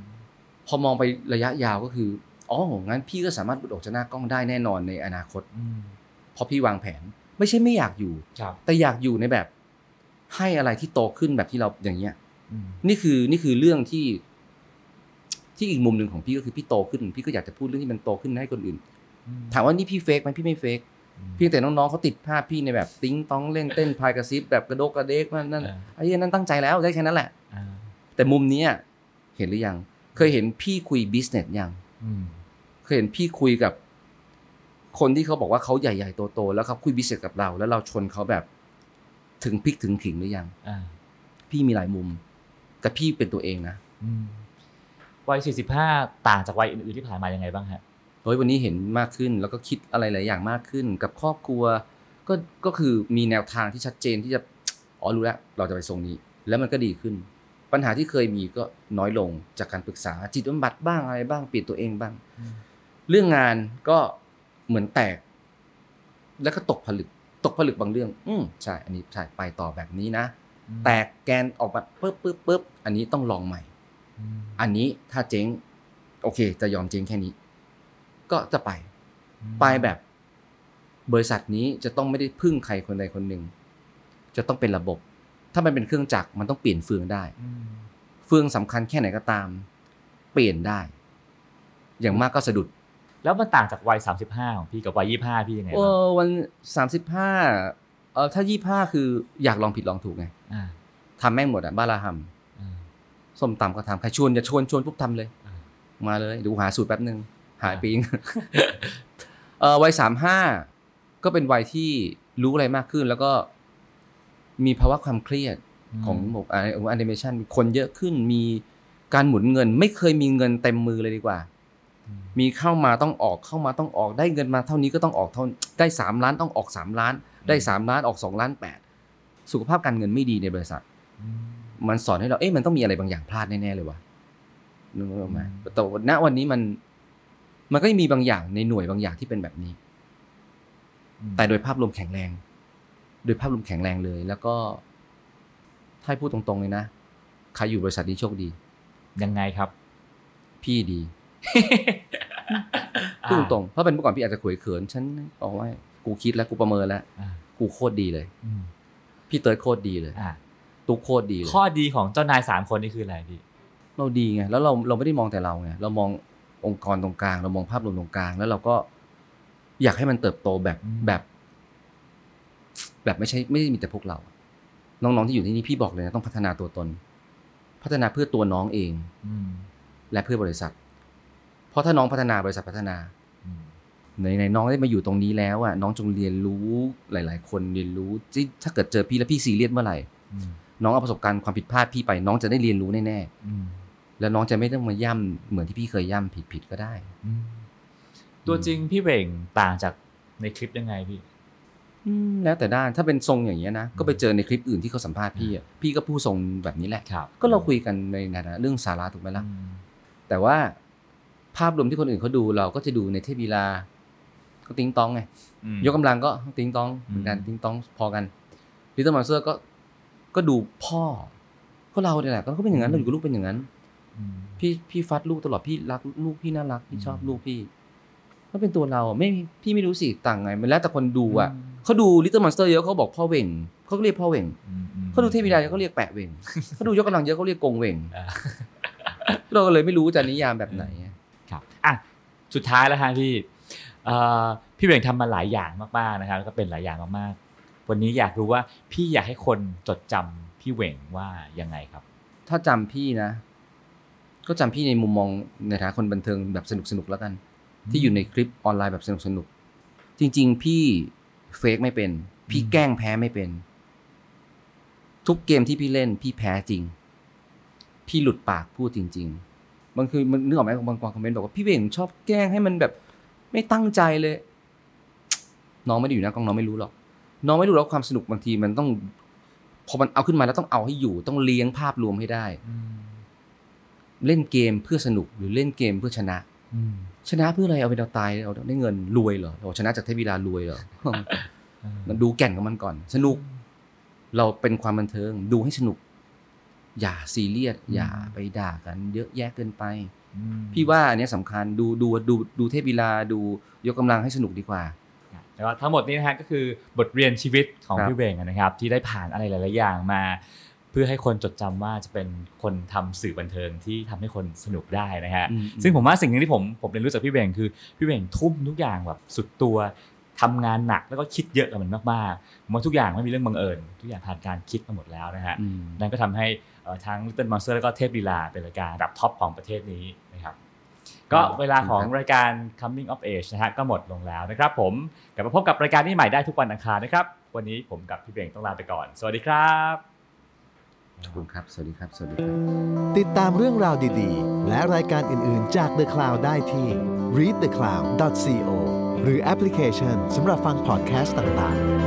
พอมองไประยะยาวก็คืออ๋องั้นพี่ก็สามารถหลุดออกจากหน้ากล้องได้แน่นอนในอนาคตอืมเพราะพี่วางแผน ไม่ใช่ไม่อยากอยู่ครับแต่อยากอยู่ในแบบ ให้อะไรที่โตขึ้นแบบที่เราอย่างเงี้ยอืมนี่คือนี่คือเรื่องที่ ที่อีกมุมหนึ่งของพี่ก็คือพี่โตขึ้น พี่ก็อยากจะพูดเรื่องที่มันโตขึ้นให้คนอื่น ถามว่านี่พี่เฟกไหมพี่ไม่เฟกเพียงแต่น้องๆเขาติดภาพพี่ในแบบ ติ้งต้องเล่นเต้นพายกระซิบแบบกระโดกกระเดกนั่นนั่นอ่าไอ้เหี้ยนั่นตั้งใจแล้วได้แค่นั้นแหละอ่าแต่มุมเนี้ยเห็นหรือยัง เคยเห็นพี่คุย business ยังอืมเคยเห็นพี่คุยกับ คนที่เขาบอกว่าเขาใหญ่ๆโตๆแล้วเขาคุย business กับเรา แล้วเราชนเขาแบบถึงพริกถึงขิงหรือยังอ่าพี่มีหลายมุม แต่พี่เป็นตัวเองนะอืมวัย45ต่างจากวัยอื่นๆที่ผ่านมายังไงบ้างฮะเฮ้ยวันนี้เห็นมากขึ้นแล้วก็คิดอะไรหลายอย่างมากขึ้น กับครอบครัว ก็ก็คือมีแนวทางที่ชัดเจนที่จะอ๋อรู้แล้ว เราจะไปทรงนี้ แล้วมันก็ดีขึ้น ปัญหาที่เคยมีก็น้อยลงจากการปรึกษาจิตบำบัดบ้างอะไรบ้างเปลี่ยนตัวเองบ้างอืมเรื่องงานก็เหมือนแตก แล้วก็ตกผลึก ตกผลึกบางเรื่อง อืมใช่ อันนี้ใช่ไปต่อแบบนี้นะ แตกแกนออกมาปึ๊บปึ๊บปึ๊บอันนี้ต้องลองใหม่อืมอันนี้ถ้าเจ๊ง โอเค จะยอมเจ๊งแค่นี้ ก็จะไปอืมไปแบบ บริษัทนี้จะต้องไม่ได้พึ่งใครคนใดคนหนึ่ง จะต้องเป็นระบบ ถ้ามันเป็นเครื่องจักรมันต้องเปลี่ยนเฟืองได้อืมเฟืองสำคัญแค่ไหนก็ตาม เปลี่ยนได้ อย่างมากก็สะดุด แล้วมันต่างจากวัย35ของพี่กับวัย25พี่ยังไงเอบ้างอวันสามสิบห้าเออถ้ายี่ห้าคืออยากลองผิดลองถูกไงอ่าทำแม่งหมดอะบ้าลาฮัมอ่าส้มตำก็ทำใครชวนจะชวนชวนปุ๊บทำเลยอ่ามาเลยเดูหาสูตรแป๊บหนึ่งหายอ่าปีงเออวัยสามห้าก็เป็นวัยที่รู้อะไรมากขึ้นแล้วก็ มีภาวะความเครียดของระบบแอนิเมชันมีคนเยอะขึ้นมีการหมุนเงิน ไม่เคยมีเงินเต็มมือเลยดีกว่าอืมมีเข้ามาต้องออกเข้ามาต้องออกได้เงินมาเท่านี้ก็ต้องออกเท่าได้สามล้านต้องออกสามล้าน ได้สามล้านออกสองล้านแปดสุขภาพการเงินไม่ดีในบริษัทอืมมันสอนให้เราเอ๊ะมันต้องมีอะไรบางอย่างพลาดแน่ๆเลยวะนึกออกไหมแต่ว่าณวันนี้มัน มันก็ยังมีบางอย่างในหน่วยบางอย่างที่เป็นแบบนี้ แต่โดยภาพรวมแข็งแรง โดยภาพรวมแข็งแรงเลย แล้วก็ถ้าให้พูดตรงๆเลยนะใครอยู่บริษัทนี้โชคดี ยังไงครับ พี่ดีพูดตรงๆเพราะเป็นเมื่อก่อนพี่อาจจะขวยเขิน ฉันบอกว่ากูคิดแล้วกูประเมินแล้วอ่ากูโคตรดีเลยอืมพี่เติร์ดโคตรดีเลยอ่าตุ๊กโคตรดีเลยข้อดีของเจ้านายสามคนนี่คืออะไรพี่เราดีไงแล้วเราเราไม่ได้มองแต่เราไงเรามององค์กรตรงกลาง เรามองภาพรวมตรงกลาง แล้วเราก็อยากให้มันเติบโตแบบอืมแบบ แบบไม่ใช่ไม่ได้มีแต่พวกเรา น้องๆที่อยู่ที่นี่พี่บอกเลยนะต้องพัฒนาตัวตน พัฒนาเพื่อตัวน้องเองอืมและเพื่อบริษัท เพราะถ้าน้องพัฒนาบริษัทพัฒนาอืมในในน้องได้มาอยู่ตรงนี้แล้วอะน้องจงเรียนรู้หลาย ๆ คนเรียนรู้ที่ถ้าเกิดเจอพี่แล้วพี่ซีเรียสเมื่อไหร่อืมน้องเอาประสบการณ์ความผิดพลาดพี่ไป น้องจะได้เรียนรู้แน่อืมๆแล้วน้องจะไม่ต้องมาย่ำเหมือนที่พี่เคยย่ำผิดๆก็ได้อืมตัวจริงพี่เหว่งต่างจากในคลิปยังไงพี่อืม แล้วแต่ด้านถ้าเป็นทรงอย่างเงี้ยนะก็ไปเจอในคลิปอื่นที่เขาสัมภาษณ์พี่อะพี่ก็พูดทรงแบบนี้แหละครับก็เราคุยกันในฐานะเรื่องสาระถูกไหมล่ะอืมแต่ว่าภาพรวมที่คนอื่นเขาดูเราก็จะดูในเทพวีลาก็ติงตองไงอืมยกกำลังก็ติงตองเหมือนกันอืมติงตองพอกัน Little Monster ก็ก็ดูพ่อ ก็เราเนี่ยแหละก็เป็นอย่างนั้นเราอยู่กับลูกเป็นอย่างนั้นอืมพี่พี่ฟัดลูกตลอดพี่รักลูกพี่น่ารักพี่ชอบลูกพี่ก็เป็นตัวเราอะไม่พี่ไม่รู้สิต่างไงมันแล้วแต่คนดูอะ เขาดู Little Monster เยอะเขาบอกพ่อเหว่งเขาก็เรียกพ่อเหว่งอืมอืมเขาดูเทพลีลาเยอะเขาเรียกแปะเหว่งเขาดูยกกำลังเยอะเขาเรียกกงเหว่งอ่าเราก็เลยไม่รู้จะนิยามแบบไหนอะครับอะสุดท้ายแล้วฮะพี่เอ่อพี่เหว่งทำมาหลายอย่างมากๆนะครับแล้วก็เป็นหลายอย่างมากๆ วันนี้อยากรู้ว่าพี่อยากให้คนจดจำพี่เหว่งว่ายังไงครับ ถ้าจำพี่นะ ก็จำพี่ในมุมมองในฐานะคนบันเทิงแบบสนุกสนุกๆแล้วกัน ที่อยู่ในคลิปออนไลน์แบบสนุกสนุกๆจริง ๆ พี่ เฟกไม่เป็น พี่อืมแกล้งแพ้ไม่เป็น ทุกเกมที่พี่เล่น พี่แพ้จริง พี่หลุดปากพูดจริง ๆ บางคือมันนึกออกไหมบางบางคอมเมนต์บอกว่าพี่เบ่งชอบแกล้งให้มันแบบ ไม่ตั้งใจเลย น้องไม่ได้อยู่หนะกล้องน้องไม่รู้หรอก น้องไม่รู้หรอกความสนุกบางทีมันต้องพอมันเอาขึ้นมาแล้วต้องเอาให้อยู่ต้องเลี้ยงภาพรวมให้ได้อืมเล่นเกมเพื่อสนุกหรือเล่นเกมเพื่อชนะอืม ชนะเพื่ออะไรเอาไปเอาตายเอาได้เงินรวยเหรอเราชนะจากเทพวีดารวยเหรอมันดูแก่นของมันก่อน สนุก เราเป็นความบันเทิง ดูให้สนุก อย่าซีเรียสอย่าไปด่ากัน เยอะแยะเกินไปอืมพี่ว่าอันเนี้ยสำคัญดูดูดูดูเทพวีลาดูยกกำลังให้สนุกดีกว่าแล้วก็ทั้งหมดนี้นะฮะก็คือบทเรียนชีวิตของครับพี่เวงนะครับ ที่ได้ผ่านอะไรหลาย ๆ อย่างมาเพื่อให้คนจดจำว่าจะเป็นคนทำสื่อบันเทิงที่ทำให้คนสนุกได้นะฮะอืมซึ่งผมว่าสิ่งหนึงที่ผมผมเรียนรู้จากพี่เวงคือพี่เวงทุ่มทุกอย่างแบบสุดตัวทำงานหนักแล้วก็คิดเยอะกับมันมากๆผมว่าทุกอย่างไม่มีเรื่องบังเอิญทุกอย่างผ่านการคิดมาหมดแล้วนะฮะอืมนั่นก็ทำให้เอ่อทั้ง Little Monster แล้วก็เทพลีลาเป็นรายการระดับท็อปของประเทศนี้นะครับก็เวลาของรายการ Coming of Age นะฮะก็หมดลงแล้วนะครับผมกลับมาพบกับรายการนี้ใหม่ได้ทุกวันอังคารนะครับ วันนี้ผมกับพี่เบงต้องลาไปก่อน สวัสดีครับ ขอบคุณครับ สวัสดีครับ สวัสดีครับ ติดตามเรื่องราวดีๆ และรายการอื่นๆจาก The Cloud ได้ที่ readthecloud.co หรือแอปพลิเคชันสำหรับฟังพอดแคสต์ต่างๆ